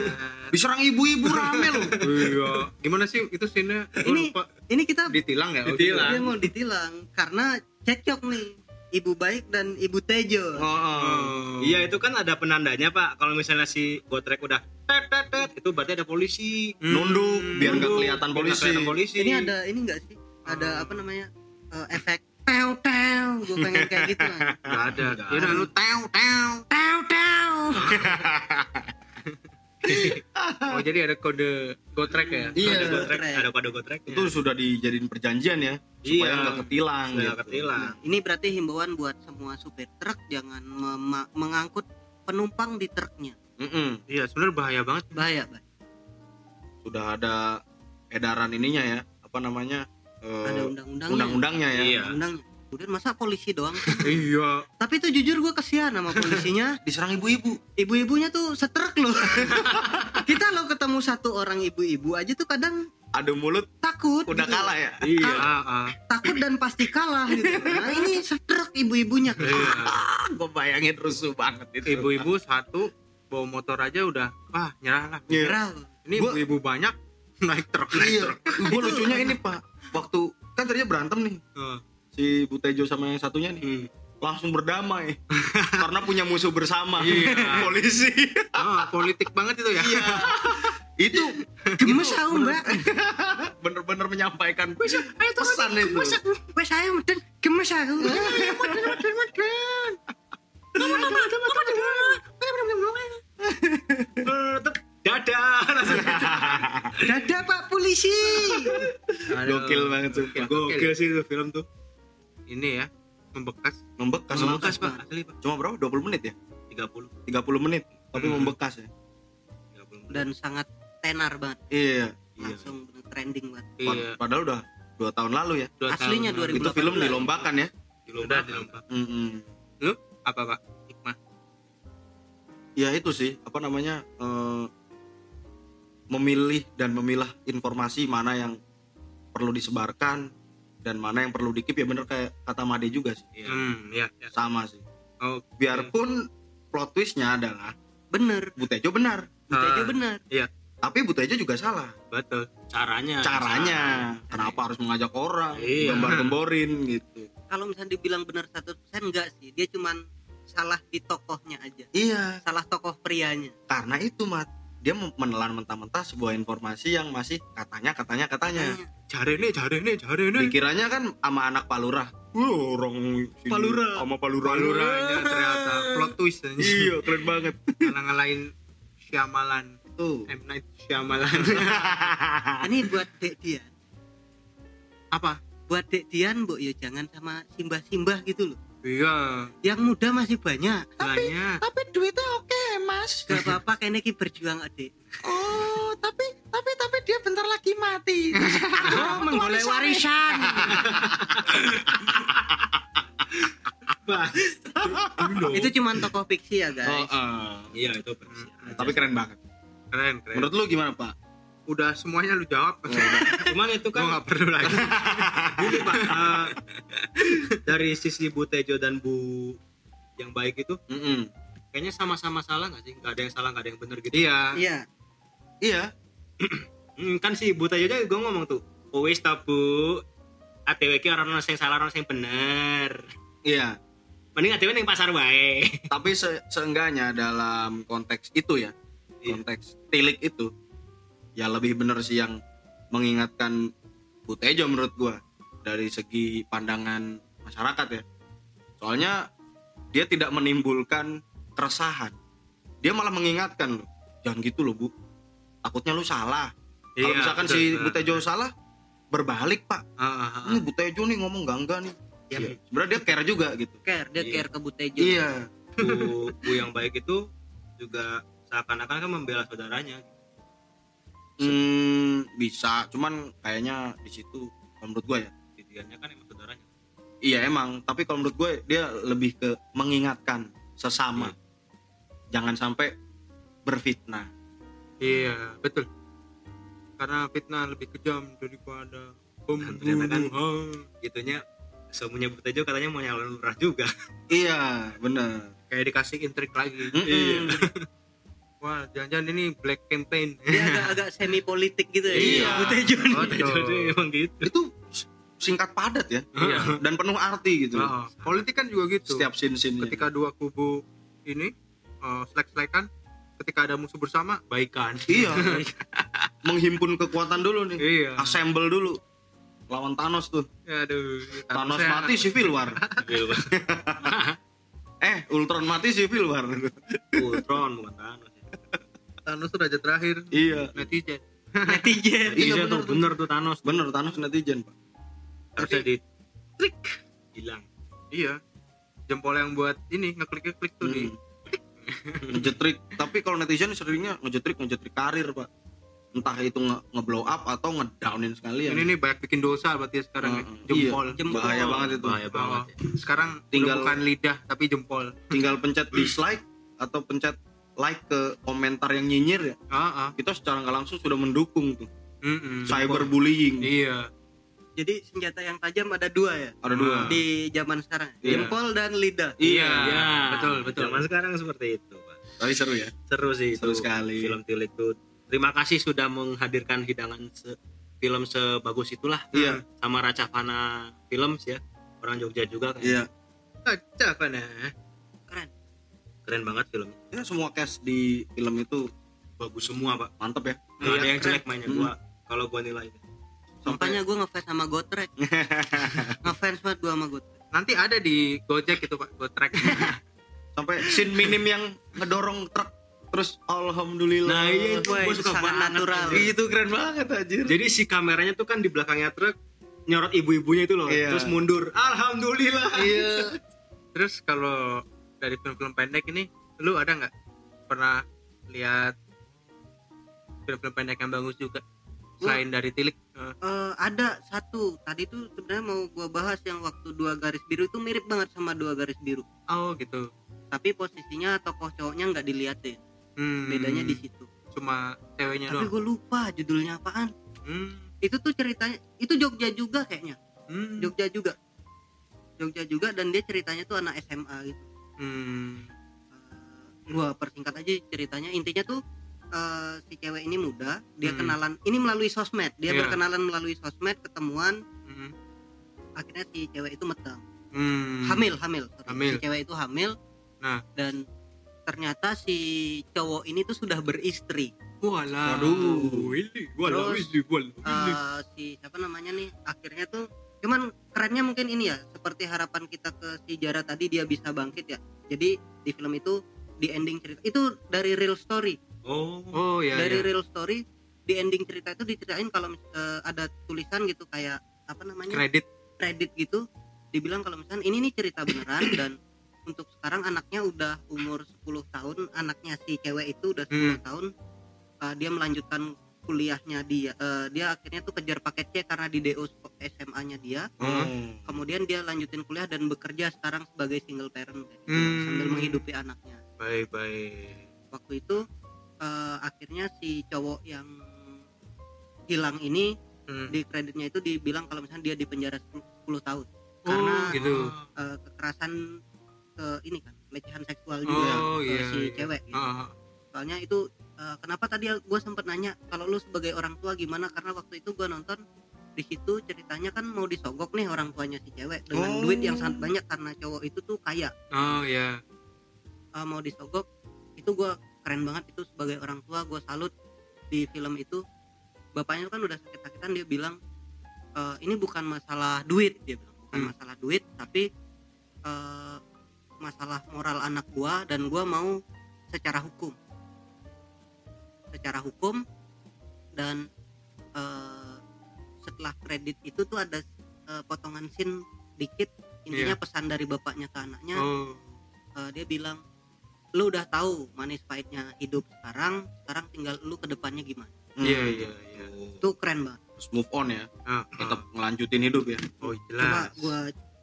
Diserang ibu-ibu rame loh. iya gimana sih itu scene Ini- lupa ini kita ditilang ya Oh, Ditilang. dia mau ditilang karena cekcok nih ibu baik dan ibu Tejo Oh, oh. Iya itu kan ada penandanya pak. Kalau misalnya si gotrek udah tet tet tet itu berarti ada polisi. Hmm. nunduk biar nggak kelihatan biar polisi. kelihatan polisi. ini ada ini enggak sih ada apa namanya eh, efek tew tew gue pengen kayak gitu lah *laughs* Gak ada. Ya udah ada. lu tew tew. tew tew *laughs* Oh jadi ada kode gotrek ya? Iya. ada gotrek, Gotrek. ada kode gotrek. Itu sudah dijadiin perjanjian ya supaya Iya. nggak ketilang Nggak gitu. ketilang. ini berarti himbauan buat semua supir truk jangan mengangkut penumpang di truknya Mm-mm. Iya sebenarnya bahaya banget. bahaya bahaya Sudah ada edaran ininya ya, apa namanya? Eh, ada undang-undangnya undang-undangnya ya. Iya. undangnya kemudian masa polisi doang *laughs* iya. tapi itu jujur gue kesian sama polisinya *laughs* Diserang ibu-ibu. ibu-ibunya tuh setruk loh *laughs* kita lo ketemu satu orang ibu-ibu aja tuh kadang Adu mulut takut udah gitu. kalah ya. Iya. Ah, ah. takut dan pasti kalah gitu nah ini setruk ibu-ibunya Iya. Gue bayangin rusuh banget itu. Ibu-ibu satu bawa motor aja udah wah nyerah lah. Iya. Gerah. Ini ibu-ibu banyak naik truk naik Iya. truk. Gue lucunya ini pak, waktu kan tadinya berantem nih Oh. si Butejo sama yang satunya nih Hmm. langsung berdamai karena punya musuh bersama Iya. polisi Ah, politik banget itu ya. iya itu gemes itu aku mbak bener-bener menyampaikan pesan itu wes saya meden gemes aku Eh, tet, Dadah. Langsung. dadah pak polisi Aduh. gokil banget sumpah Gokil sih itu film tuh. Ini ya membekas. membekas Membekas membekas pak, asli pak. cuma berapa 20 menit ya 30. 30 menit tapi Hmm. membekas ya 30. dan sangat tenar banget iya langsung bener trending banget Iya. padahal udah dua tahun lalu ya dua Aslinya tahun. 2018. itu film dilombakan ya Dilomba, dilomba. Mm-mm. Apa pak? Hikmah. ya itu sih apa namanya eh, memilih dan memilah informasi mana yang perlu disebarkan dan mana yang perlu dikip ya bener kayak kata Made juga sih Iya. Hmm, ya. ya. sama sih Oh, biarpun plot twistnya adalah bener Butejo benar Butejo Ah. bener tapi Butejo juga salah betul. Caranya. caranya kenapa harus mengajak orang Iya. gambar-gemborin gitu kalau misalnya dibilang benar 100% enggak sih dia cuman salah di tokohnya aja iya salah tokoh prianya karena itu mat dia menelan mentah-mentah sebuah informasi yang masih katanya katanya katanya Jare nih, jare nih, jare nih. dikiranya kan sama anak palurah Wah, orang sini Palura. sama palurah Paluranya ternyata plot twist aja. iya keren banget Ngalah-ngalahin Shyamalan. tuh M Night Shyamalan. *laughs* ini buat Dek Dian Apa? buat Dek Dian bu ya jangan sama simbah-simbah gitu loh Iya, yang muda masih banyak. Banyak. tapi duitnya oke mas. Gak apa-apa kayaknya ki berjuang adik. Oh tapi tapi tapi dia bentar lagi mati. *laughs* Oh menggolek warisan. Bah. itu cuma tokoh fiksi ya guys. Oh, eh. Iya itu versi. tapi keren banget. Keren, keren. menurut lu gimana pak Udah semuanya lu jawab. Cuman itu Gua kan nggak perlu lagi. *laughs* Gini, Pak, eh, dari sisi Bu Tejo dan Bu yang baik itu Mm-mm. kayaknya sama-sama salah nggak sih? Nggak ada yang salah, nggak ada yang benar gitu. Iya. iya iya *clears throat* Hmm, kan si Bu Tejo aja gue ngomong tuh, "Oh, wis ta Bu, ATW ki orang yang salah orang yang bener. iya Mending ATW yang pasar wae. tapi se- seenggaknya dalam konteks itu ya Iya. konteks tilik itu ya lebih bener sih yang mengingatkan Butejo menurut gua dari segi pandangan masyarakat ya soalnya dia tidak menimbulkan keresahan dia malah mengingatkan loh jangan gitu loh bu takutnya lu salah kalau Iya, misalkan betul, si betul, Butejo betul. salah berbalik pak Ah, ah, ah. ini Butejo nih ngomong enggak enggak nih Iya. Ya, sebenarnya dia care juga gitu care dia Iya. care ke Butejo iya Bu, Bu yang baik itu juga seakan-akan kan membela saudaranya. Hmm, bisa, cuman kayaknya di situ kalau menurut gue ya. Titiannya kan emang saudaranya. Iya emang, tapi kalau menurut gue dia lebih ke mengingatkan sesama. Jangan sampai berfitnah. Iya, betul. Karena fitnah lebih kejam daripada *laughs* Ternyata kan-. Gitunya semuanya Bu Tejo katanya mau nyalon lurah juga. Iya, bener. Kayak dikasih intrik lagi. Mm-mm. *laughs* wah jangan-jangan ini black campaign. Dia agak-agak *laughs* semi politik gitu ya. Iya. Butejon. Oh, Itu tuh. dia emang gitu. Itu singkat padat ya. Iya. dan penuh arti gitu. Heeh. politik kan juga gitu. Setiap scene scene ketika dua kubu ini uh, selek-selekan ketika ada musuh bersama baikan. Iya. *laughs* Menghimpun kekuatan dulu nih. Iya. Assemble dulu. Lawan Thanos tuh. Aduh. Thanos Thanosnya- mati Civil War. *laughs* Eh Ultron mati Civil War. Ultron bukan Thanos. Thanos tuh raja terakhir. Iya. Netizen. *laughs* Netizen. Iya, Iya bener tuh tuh. bener tuh Thanos. Bener Thanos netizen pak. Harusnya di trik hilang. Iya. Jempol yang buat ini ngeklik ngeklik tuh di Hmm. *laughs* ngejetrik. Tapi kalau netizen seringnya ngejetrik ngejetrik karir pak. Entah itu nge, nge-blow up atau ngedownin sekalian. Ini nih banyak bikin dosa berarti ya sekarang ya. Heeh. jempol. Iya, Jempol. bahaya banget itu. Bahaya banget. Ya. sekarang Tinggal- tinggal bukan lidah tapi jempol. Tinggal pencet dislike atau pencet like ke komentar yang nyinyir ya ah ah kita secara nggak langsung sudah mendukung tuh Mm-mm. cyberbullying iya jadi senjata yang tajam ada dua ya ada dua di zaman sekarang Iya. jempol dan lidah iya Iya, betul betul Zaman sekarang seperti itu, Pak. tapi seru ya Seru sih Seru itu. sekali. Film Tilik itu. Terima kasih sudah menghadirkan hidangan se- film sebagus itulah. Iya. Sama Racavana Films ya. Orang Jogja juga kan. iya nah keren Keren banget film. ya semua cast di film itu Bagus semua, Pak. mantep ya Nggak Iya, ada yang keren. jelek mainnya Hmm. gua. Kalau gua nilai makanya gue ngefans sama Gotrek *laughs* ngefans banget gue sama Gotrek nanti ada di Gojek itu pak Gotrek *laughs* sampai scene minim yang ngedorong truk terus alhamdulillah Nah, iya itu itu suka sangat banget. natural. anjir. itu keren banget anjir Jadi si kameranya tuh kan di belakangnya truk nyorot ibu-ibunya itu loh. Iya. Terus mundur. Alhamdulillah. iya *laughs* terus kalau dari film-film pendek ini lu ada nggak? Pernah lihat film-film pendek yang bagus juga selain dari Tilik? Eh, Eh, ada satu. Tadi tuh sebenarnya mau gue bahas yang waktu dua garis biru itu mirip banget sama dua garis biru. Oh gitu. Tapi posisinya tokoh cowoknya nggak diliatin. Hmm, bedanya di situ. Cuma ceweknya tapi gue lupa judulnya apaan. Hmm, itu tuh ceritanya itu Jogja juga kayaknya. Hmm, Jogja juga. Jogja juga dan dia ceritanya tuh anak SMA gitu hmm, gua persingkat aja ceritanya intinya tuh eh, si cewek ini muda dia Hmm. kenalan ini melalui sosmed dia Iya. berkenalan melalui sosmed ketemuan hmm, akhirnya si cewek itu metang hmm. hamil hamil sorry. Hamil. si cewek itu hamil Nah. dan ternyata si cowok ini tuh sudah beristri Walah. Waduh. ini walah, Terus, ini, walah, ini. Eh, si siapa namanya nih akhirnya tuh cuman kerennya mungkin ini ya seperti harapan kita ke si Jara tadi dia bisa bangkit ya jadi di film itu di ending cerita itu dari real story Oh. oh ya, dari ya. real story di ending cerita itu diceritain kalau eh, ada tulisan gitu kayak apa namanya kredit kredit gitu dibilang kalau misalnya ini nih cerita beneran *coughs* dan untuk sekarang anaknya udah umur 10 tahun anaknya si cewek itu udah 10 Hmm. tahun uh, dia melanjutkan kuliahnya dia eh, dia akhirnya tuh kejar paket C karena di DO SMA-nya dia Hmm. kemudian dia lanjutin kuliah dan bekerja sekarang sebagai single parent gitu, Hmm. sambil menghidupi anaknya baik baik waktu itu eh, akhirnya si cowok yang hilang ini hmm. di kreditnya itu dibilang kalau misalnya dia di penjara 10, 10 tahun oh karena gitu eh, kekerasan ke ini kan pelecehan seksual juga oh ke iya si iya. cewek gitu. Ah, ah. soalnya itu eh, kenapa tadi gue sempet nanya kalau lu sebagai orang tua gimana? Karena waktu itu gue nonton di situ ceritanya kan mau disogok nih orang tuanya si cewek dengan Oh. duit yang sangat banyak karena cowok itu tuh kaya. Oh ya Eh, mau disogok itu gue keren banget itu sebagai orang tua gue salut di film itu. Bapaknya kan udah sakit-sakitan dia bilang "Eh, ini bukan masalah duit dia bilang. Bukan Hmm. masalah duit tapi eh, masalah moral anak gua dan gua mau secara hukum secara hukum dan eh, setelah kredit itu tuh ada eh, potongan scene dikit. Intinya Iya. pesan dari bapaknya ke anaknya oh. eh, dia bilang lu udah tahu manis pahitnya hidup sekarang sekarang tinggal lu ke depannya gimana. Iya iya iya. Itu keren banget. Terus move on ya. Ah, tetap ah. ngelanjutin hidup ya. Oh coba jelas. gua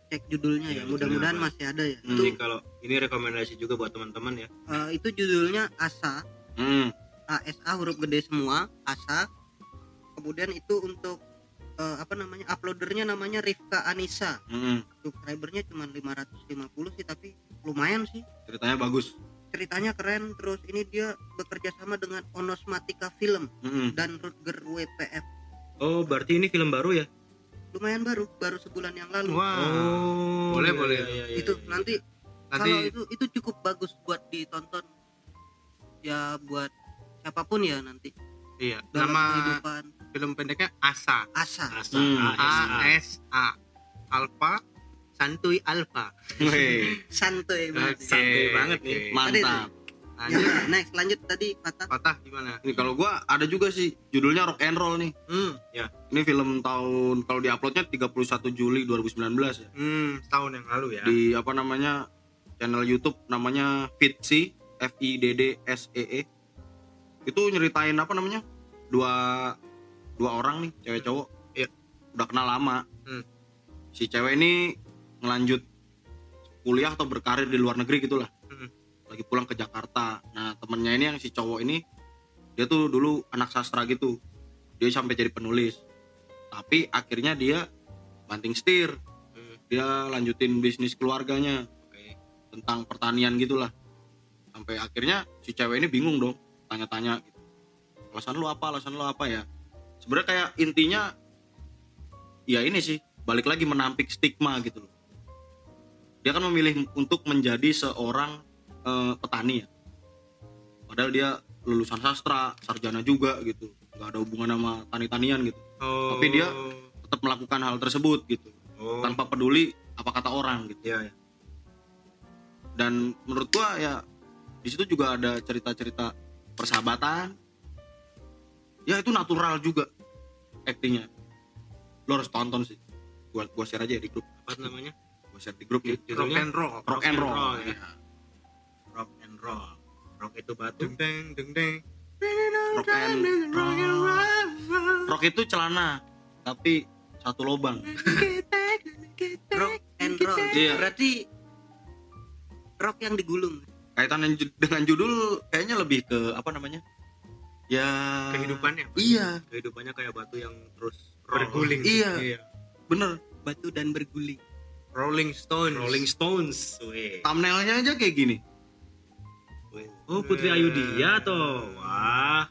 cek judulnya ya judulnya mudah-mudahan masih ada ya. Hmm. itu Jadi kalau ini rekomendasi juga buat teman-teman ya. eh, itu judulnya Asa. Hmm. ASA huruf gede semua Asa kemudian itu untuk eh, apa namanya uploadernya namanya Rifka Anissa hmm. subscribernya cuma 550 sih tapi lumayan sih ceritanya bagus ceritanya keren terus ini dia bekerja sama dengan Onosmatica Film Mm-mm. dan Rutger WPF Oh, berarti ini film baru ya? lumayan baru baru sebulan yang lalu Wah. Oh, boleh, iya, boleh. iya, iya, itu iya. nanti Nanti kalau itu itu cukup bagus buat ditonton ya buat siapa pun ya nanti iya dalam nama kehidupan film pendeknya Asa. asa Asa, Hmm. ASA. A S A. Alpha Santuy Alpha. *laughs* Santuy banget Oke. Santai banget nih. mantap ya, Lanjut. next lanjut tadi patah Patah gimana? ini kalau gua ada juga sih judulnya Rock and Roll nih Hmm, ini film tahun kalau diuploadnya 31 Juli 2019 ya hmm, setahun yang lalu ya. di apa namanya channel YouTube namanya Fitsi F I D D S E E itu nyeritain apa namanya dua dua orang nih cewek cowok Iya. udah kenal lama Hmm. si cewek ini ngelanjut kuliah atau berkarir di luar negeri gitulah Hmm. lagi pulang ke Jakarta nah temennya ini yang si cowok ini dia tuh dulu anak sastra gitu dia sampai jadi penulis tapi akhirnya dia banting setir Hmm. dia lanjutin bisnis keluarganya Oke. tentang pertanian gitulah sampai akhirnya si cewek ini bingung dong tanya-tanya gitu. Alasan lu apa? Alasan lu apa ya? Sebenarnya kayak intinya ya ini sih balik lagi menampik stigma gitu loh. Dia kan memilih untuk menjadi seorang eh, petani ya. Padahal dia lulusan sastra sarjana juga gitu. Nggak ada hubungan sama tani-tanian gitu. Oh. Tapi dia- tetap melakukan hal tersebut gitu. Oh, tanpa peduli apa kata orang gitu. Iya, iya. dan menurut gua ya di situ juga ada cerita-cerita persahabatan ya itu natural juga aktingnya lo harus tonton sih gua gua share aja ya di grup Apa namanya? gua share di grup nih rock and roll. rock and roll, roll, ya. Rock and Roll. Rock itu batu. Deng deng deng deng. rock and roll rock itu celana tapi satu lubang rock and roll Iya. berarti rock yang digulung kaitan dengan ju- dengan judul kayaknya lebih ke apa namanya ya Kehidupannya. iya Kehidupannya kayak batu yang terus roll. Berguling. iya bener batu dan berguling Rolling Stone. Rolling Stones. Weh. thumbnailnya aja kayak gini Oh, Putri Ayudia toh. Wah.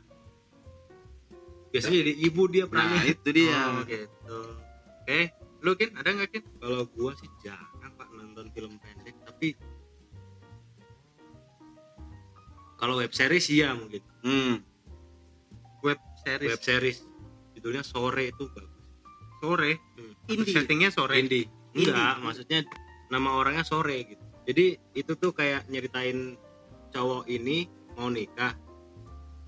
Biasanya jadi ibu dia nah perannya. itu dia Oh, gitu. Oke, lu Kin ada nggak Kin? Kalau gua sih jarang Pak nonton film pendek, kalau web series iya mungkin. hmm. Web series Web series judulnya Sore itu bagus. sore. indie Settingnya sore. Indie. Enggak, maksudnya nama orangnya Sore gitu. Jadi itu tuh kayak nyeritain cowok ini mau nikah.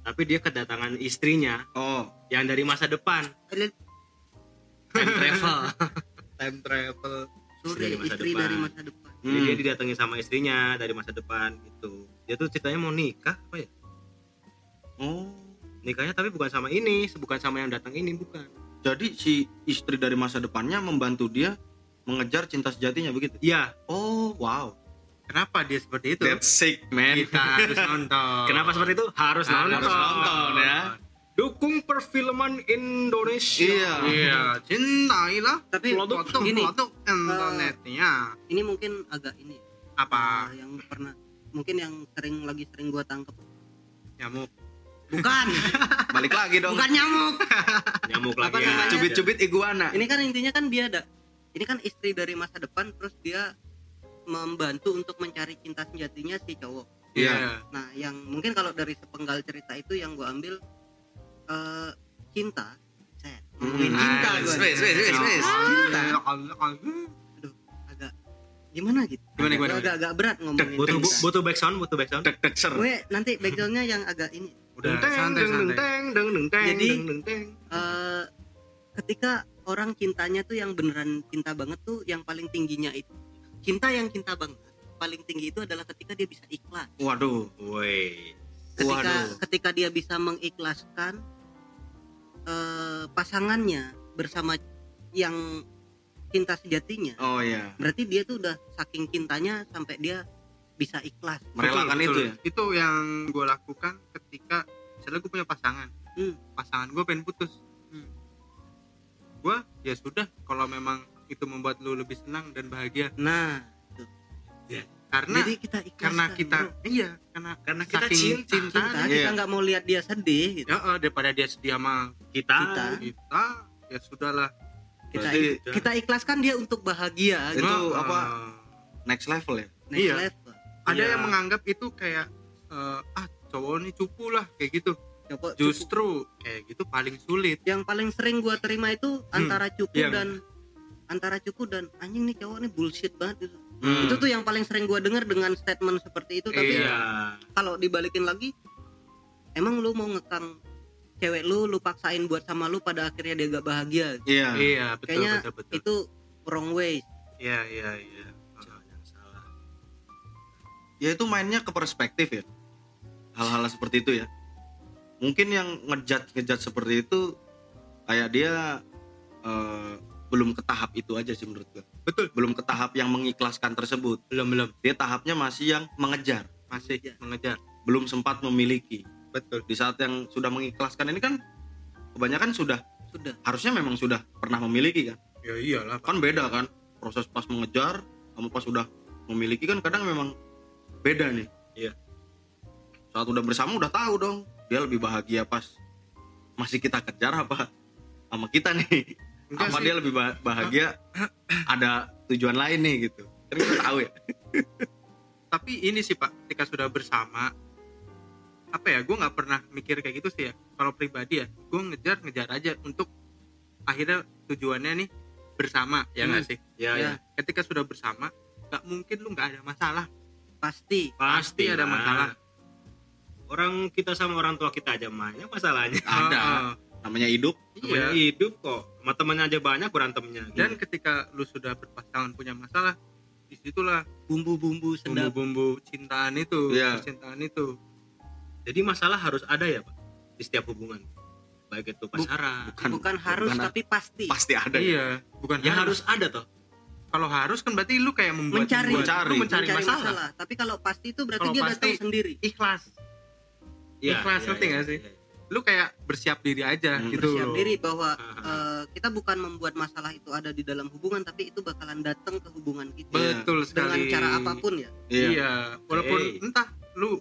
Tapi dia kedatangan istrinya oh yang dari masa depan. Time travel. *laughs* Time travel. sore Dari masa istri depan. dari masa depan Jadi Hmm. dia didatangi sama istrinya dari masa depan gitu. Dia tuh ceritanya mau nikah apa ya? oh Nikahnya tapi bukan sama ini, bukan sama yang datang ini, bukan. jadi si istri dari masa depannya membantu dia mengejar cinta sejatinya begitu Iya, oh wow Kenapa dia seperti itu? sick man Kita harus *laughs* nonton. kenapa seperti itu? Harus Harus nonton. nonton ya. Dukung perfilman Indonesia. Iya. Iya, cintailah tapi produk produk internetnya. ini mungkin agak ini Apa? eh, yang pernah mungkin yang sering lagi sering gua tangkep Nyamuk. bukan *laughs* balik lagi dong bukan nyamuk *laughs* Nyamuk lagi ya. cubit-cubit iguana ini kan intinya kan dia ada ini kan istri dari masa depan terus dia membantu untuk mencari cinta sejatinya si cowok Iya. nah yang mungkin kalau dari sepenggal cerita itu yang gua ambil eh cinta Set, ngomongin Hmm. cinta Ah, gua space, space, space, space. cinta Cinta. agak gimana gitu Gimana, gimana, agak agak berat ngomongin Butuh butuh backsound, butuh backsound. dek dek ser gue nanti backgroundnya yang agak ini Udah Deng, santai deng, deng, santai. deng, deng, deng, deng, Jadi- deng, deng, deng. eh ketika orang cintanya tuh yang beneran cinta banget tuh yang paling tingginya itu cinta yang cinta banget paling tinggi itu adalah ketika dia bisa ikhlas waduh Woi. ketika Waduh. ketika dia bisa mengikhlaskan eh, pasangannya bersama yang cinta sejatinya oh ya berarti dia tuh udah saking cintanya sampai dia bisa ikhlas merelakan Betul, itu betul. ya Itu yang gue lakukan ketika misalnya gue punya pasangan. Hmm. Pasangan gue pengen putus. Hmm. Gue ya sudah kalau memang itu membuat lu lebih senang dan bahagia. nah karena jadi kita karena kita bro. iya karena Karena kita saking cinta. cinta cintanya. kita Iya. nggak mau lihat dia sedih gitu. ya eh, daripada dia sedia sama kita, Kita. kita ya sudahlah kita Berarti- kita ikhlaskan dia untuk bahagia Itu gitu. Apa? next level ya next iya. level ada Iya. yang menganggap itu kayak eh, ah cowok ini cupu lah kayak gitu justru kayak gitu paling sulit yang paling sering gua terima itu antara cupu Iya. dan antara cupu dan anjing nih cowok nih bullshit banget gitu. Hmm. itu tuh yang paling sering gua dengar dengan statement seperti itu tapi iya kalau dibalikin lagi emang lu mau ngekang cewek lu lu paksain buat sama lu pada akhirnya dia gak bahagia. Iya. Iya betul Kayaknya betul betul. itu wrong way. Iya iya iya. Salah. Ya itu mainnya ke perspektif ya. Hal-hal seperti itu ya. Mungkin yang ngejat ngejat seperti itu kayak dia eh, belum ke tahap itu aja sih menurut gue betul. Belum ke tahap yang mengikhlaskan tersebut. Belum belum. Dia tahapnya masih yang mengejar. Masih Iya. mengejar. Belum sempat memiliki betul. Di saat yang sudah mengikhlaskan ini kan kebanyakan sudah sudah. harusnya memang sudah pernah memiliki kan? Ya iyalah. Kan beda kan? Proses pas mengejar kamu pas sudah memiliki kan kadang memang beda nih. Iya. saat udah bersama udah tahu dong dia lebih bahagia pas masih kita kejar apa sama kita nih. Enggak apa sih. dia lebih ba- bahagia ada tujuan lain nih gitu. Kan kita tahu ya. Tapi ini sih pak ketika sudah bersama apa ya gue nggak pernah mikir kayak gitu sih ya kalau pribadi ya gue ngejar ngejar aja untuk akhirnya tujuannya nih bersama ya nggak Hmm. sih ya, Ya. ya. ketika sudah bersama nggak mungkin lu nggak ada masalah pasti Pasti ada lah. masalah. orang kita sama orang tua kita aja banyak masalahnya *laughs* ada *laughs* namanya hidup Namanya iya hidup kok sama temannya aja banyak berantemnya dan ketika lu sudah berpasangan punya masalah di situlah bumbu-bumbu sedap bumbu-bumbu cintaan itu Iya. percintaan itu jadi masalah harus ada ya pak di setiap hubungan baik itu pasaran bukan bukan harus bukan- tapi pasti pasti ada ya iya bukan ya harus harus ada toh kalau harus kan berarti lu kayak membuat Mencari. membuat- Mencari. lu mencari, mencari masalah. masalah. tapi kalau pasti itu berarti Kalau dia pasti- datang sendiri ikhlas Iya, Ikhlas, iya, ngerti iya, nggak sih? iya. lu kayak bersiap diri aja Hmm, gitu bersiap loh. diri bahwa Ah, eh, kita bukan membuat masalah itu ada di dalam hubungan tapi itu bakalan datang ke hubungan kita betul dengan sekali cara apa pun ya iya iya walaupun Oke. entah lu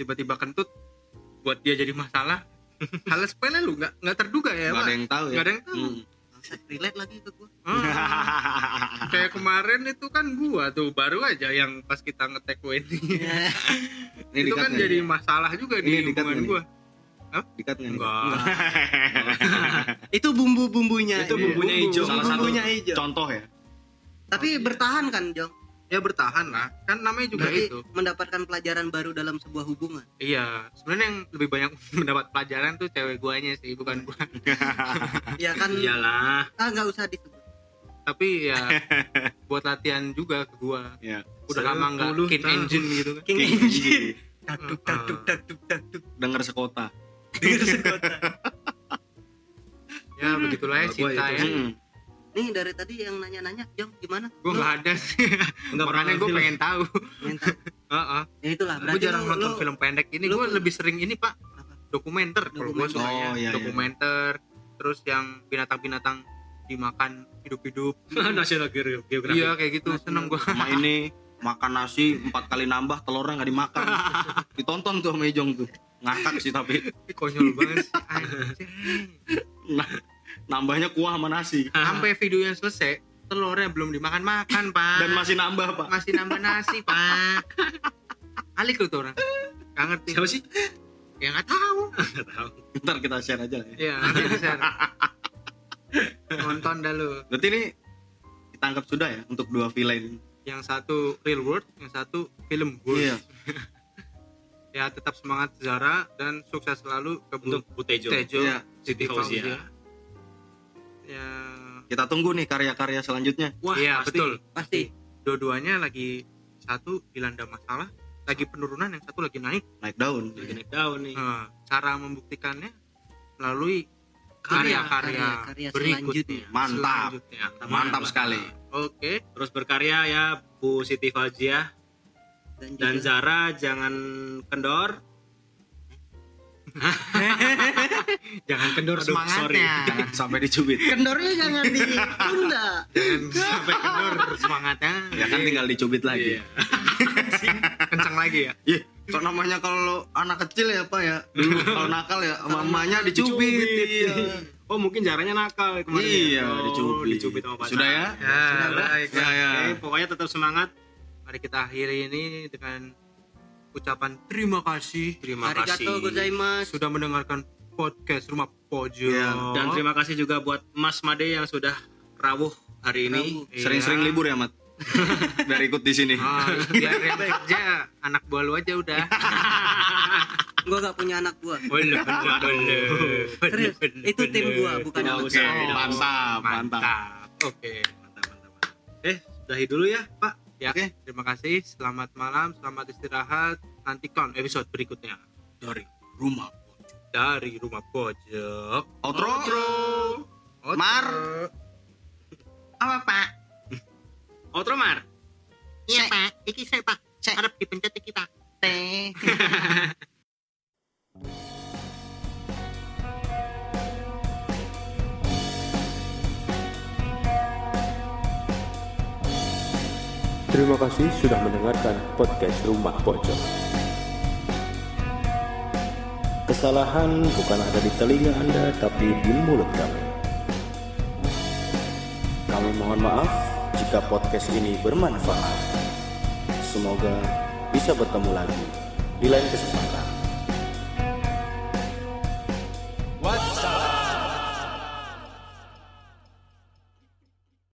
tiba-tiba kentut buat dia jadi masalah. *laughs* Hal sepele lu nggak nggak terduga ya nggak ada yang tahu ya? Nggak ada yang tahu. Hmm. Relate lagi ke gua. Ah, kayak kemarin itu kan gua tuh baru aja yang pas kita ngetek wedding *laughs* ini. Itu kan jadi nih? masalah juga Ini di hubungan gua. Dikat nggak enggak. *laughs* Itu bumbu-bumbunya itu Iya, bumbunya bumbu. hijau. salah satu bumbunya hijau. contoh ya. Tapi bertahan kan Jong ya bertahan lah. Kan namanya juga berarti itu mendapatkan pelajaran baru dalam sebuah hubungan. Iya sebenarnya yang lebih banyak *laughs* mendapat pelajaran tuh cewek guanya sih bukan gua. *laughs* Ya kan? Iyalah. Ah nggak usah disebut. Tapi ya buat latihan juga ke gua. Ya udah lama nggak 10 kin tahun. engine gitu kan. King King Engine. Daduk daduk daduk daduk denger sekota. Dengar sekota. *laughs* ya begitulah ya cinta ya. sih. Nih dari tadi yang nanya-nanya Jong gimana? Gua Lu? nggak ada sih. Nggak makanya pernah gue pengen tahu. *laughs* Heeh. ya itulah gue berarti jarang lu- nonton lu- film pendek. Ini gue lebih sering ini pak. Apa? dokumenter kalau gue Dokumenter. sukanya. Oh, iya, iya. dokumenter terus yang binatang-binatang dimakan hidup-hidup. *laughs* National Geographic. Iya kayak gitu seneng gue sama *laughs* ini makan nasi empat kali nambah telurnya nggak dimakan. Ditonton tuh sama Ijong tuh. Ngakak sih tapi. Konyol banget sih nah, nambahnya kuah sama nasi. *laughs* Sampai videonya selesai telurnya belum dimakan makan pak. Dan masih nambah pak. Masih nambah nasi *laughs* pak. Alik lu tuh orang. Gak ngerti. Siapa sih? Ya nggak tahu. *laughs* Nggak tahu. Ntar kita share aja lah ya. ya nanti bisa nonton dah lu. Berarti ini kita anggap sudah ya untuk dua villain? Yang satu real world yang satu film world. Iya. Ya tetap semangat Zara dan sukses selalu ke Bu untuk Tejo. Iya. Siti Fauzia ya. Kita tunggu nih karya-karya selanjutnya. Wah iya pasti. betul. Pasti. Dua-duanya lagi satu dilanda masalah lagi penurunan yang satu lagi naik. Naik daun. Lagi naik daun nih. Nah, cara membuktikannya melalui Karya, karya-karya karya berikutnya. Mantap. Selanjutnya. mantap. Sekali. Oke. Terus berkarya ya Bu Siti Fauzia dan, dan Zara jangan kendor *laughs* jangan kendor Aduh, sorry. semangatnya Jangan sampai dicubit. kendornya jangan *laughs* ditunda jangan sampai kendor semangatnya Ya kan tinggal dicubit lagi. Iya. *laughs* kencang lagi ya Ih, kok namanya kalau anak kecil ya Pak ya. Dulu kalau nakal ya mamanya dicubit. Iya. oh mungkin caranya nakal kemarin Iya, ya. Oh, dicubit. dicubit sama pacar Sudah ya? ya Sudah, baik Ya, ya. Oke, pokoknya tetap semangat mari kita akhiri ini dengan ucapan terima kasih terima kasih arigato gozaimasu sudah mendengarkan podcast rumah pojok Iya, dan terima kasih juga buat Mas Made yang sudah rawuh hari ini Rawuh. Sering-sering libur ya, Mat. *laughs* Biar ikut di sini. Ah, biar yang kerja anak buah lu aja udah *laughs* gua gak punya anak gua Boleh, boleh, boleh. Serius, itu tim gua bukan anak usah, gua. mantap, usah. mantap. mantap oke Mantap, mantap, mantap. Eh, sudahi dulu ya, Pak. Ya Oke. terima kasih selamat malam selamat istirahat nantikan episode berikutnya Dari rumah. dari rumah pojok Outro. Outro. Mar. apa pak *laughs* Outro, Mar. iya pak iki saya pak harap dipencet iki pak teh *laughs* Terima kasih sudah mendengarkan podcast Rumah Pojok. Kesalahan bukan ada di telinga Anda, tapi di mulut kami. Kami mohon maaf jika podcast ini bermanfaat. Semoga bisa bertemu lagi di lain kesempatan.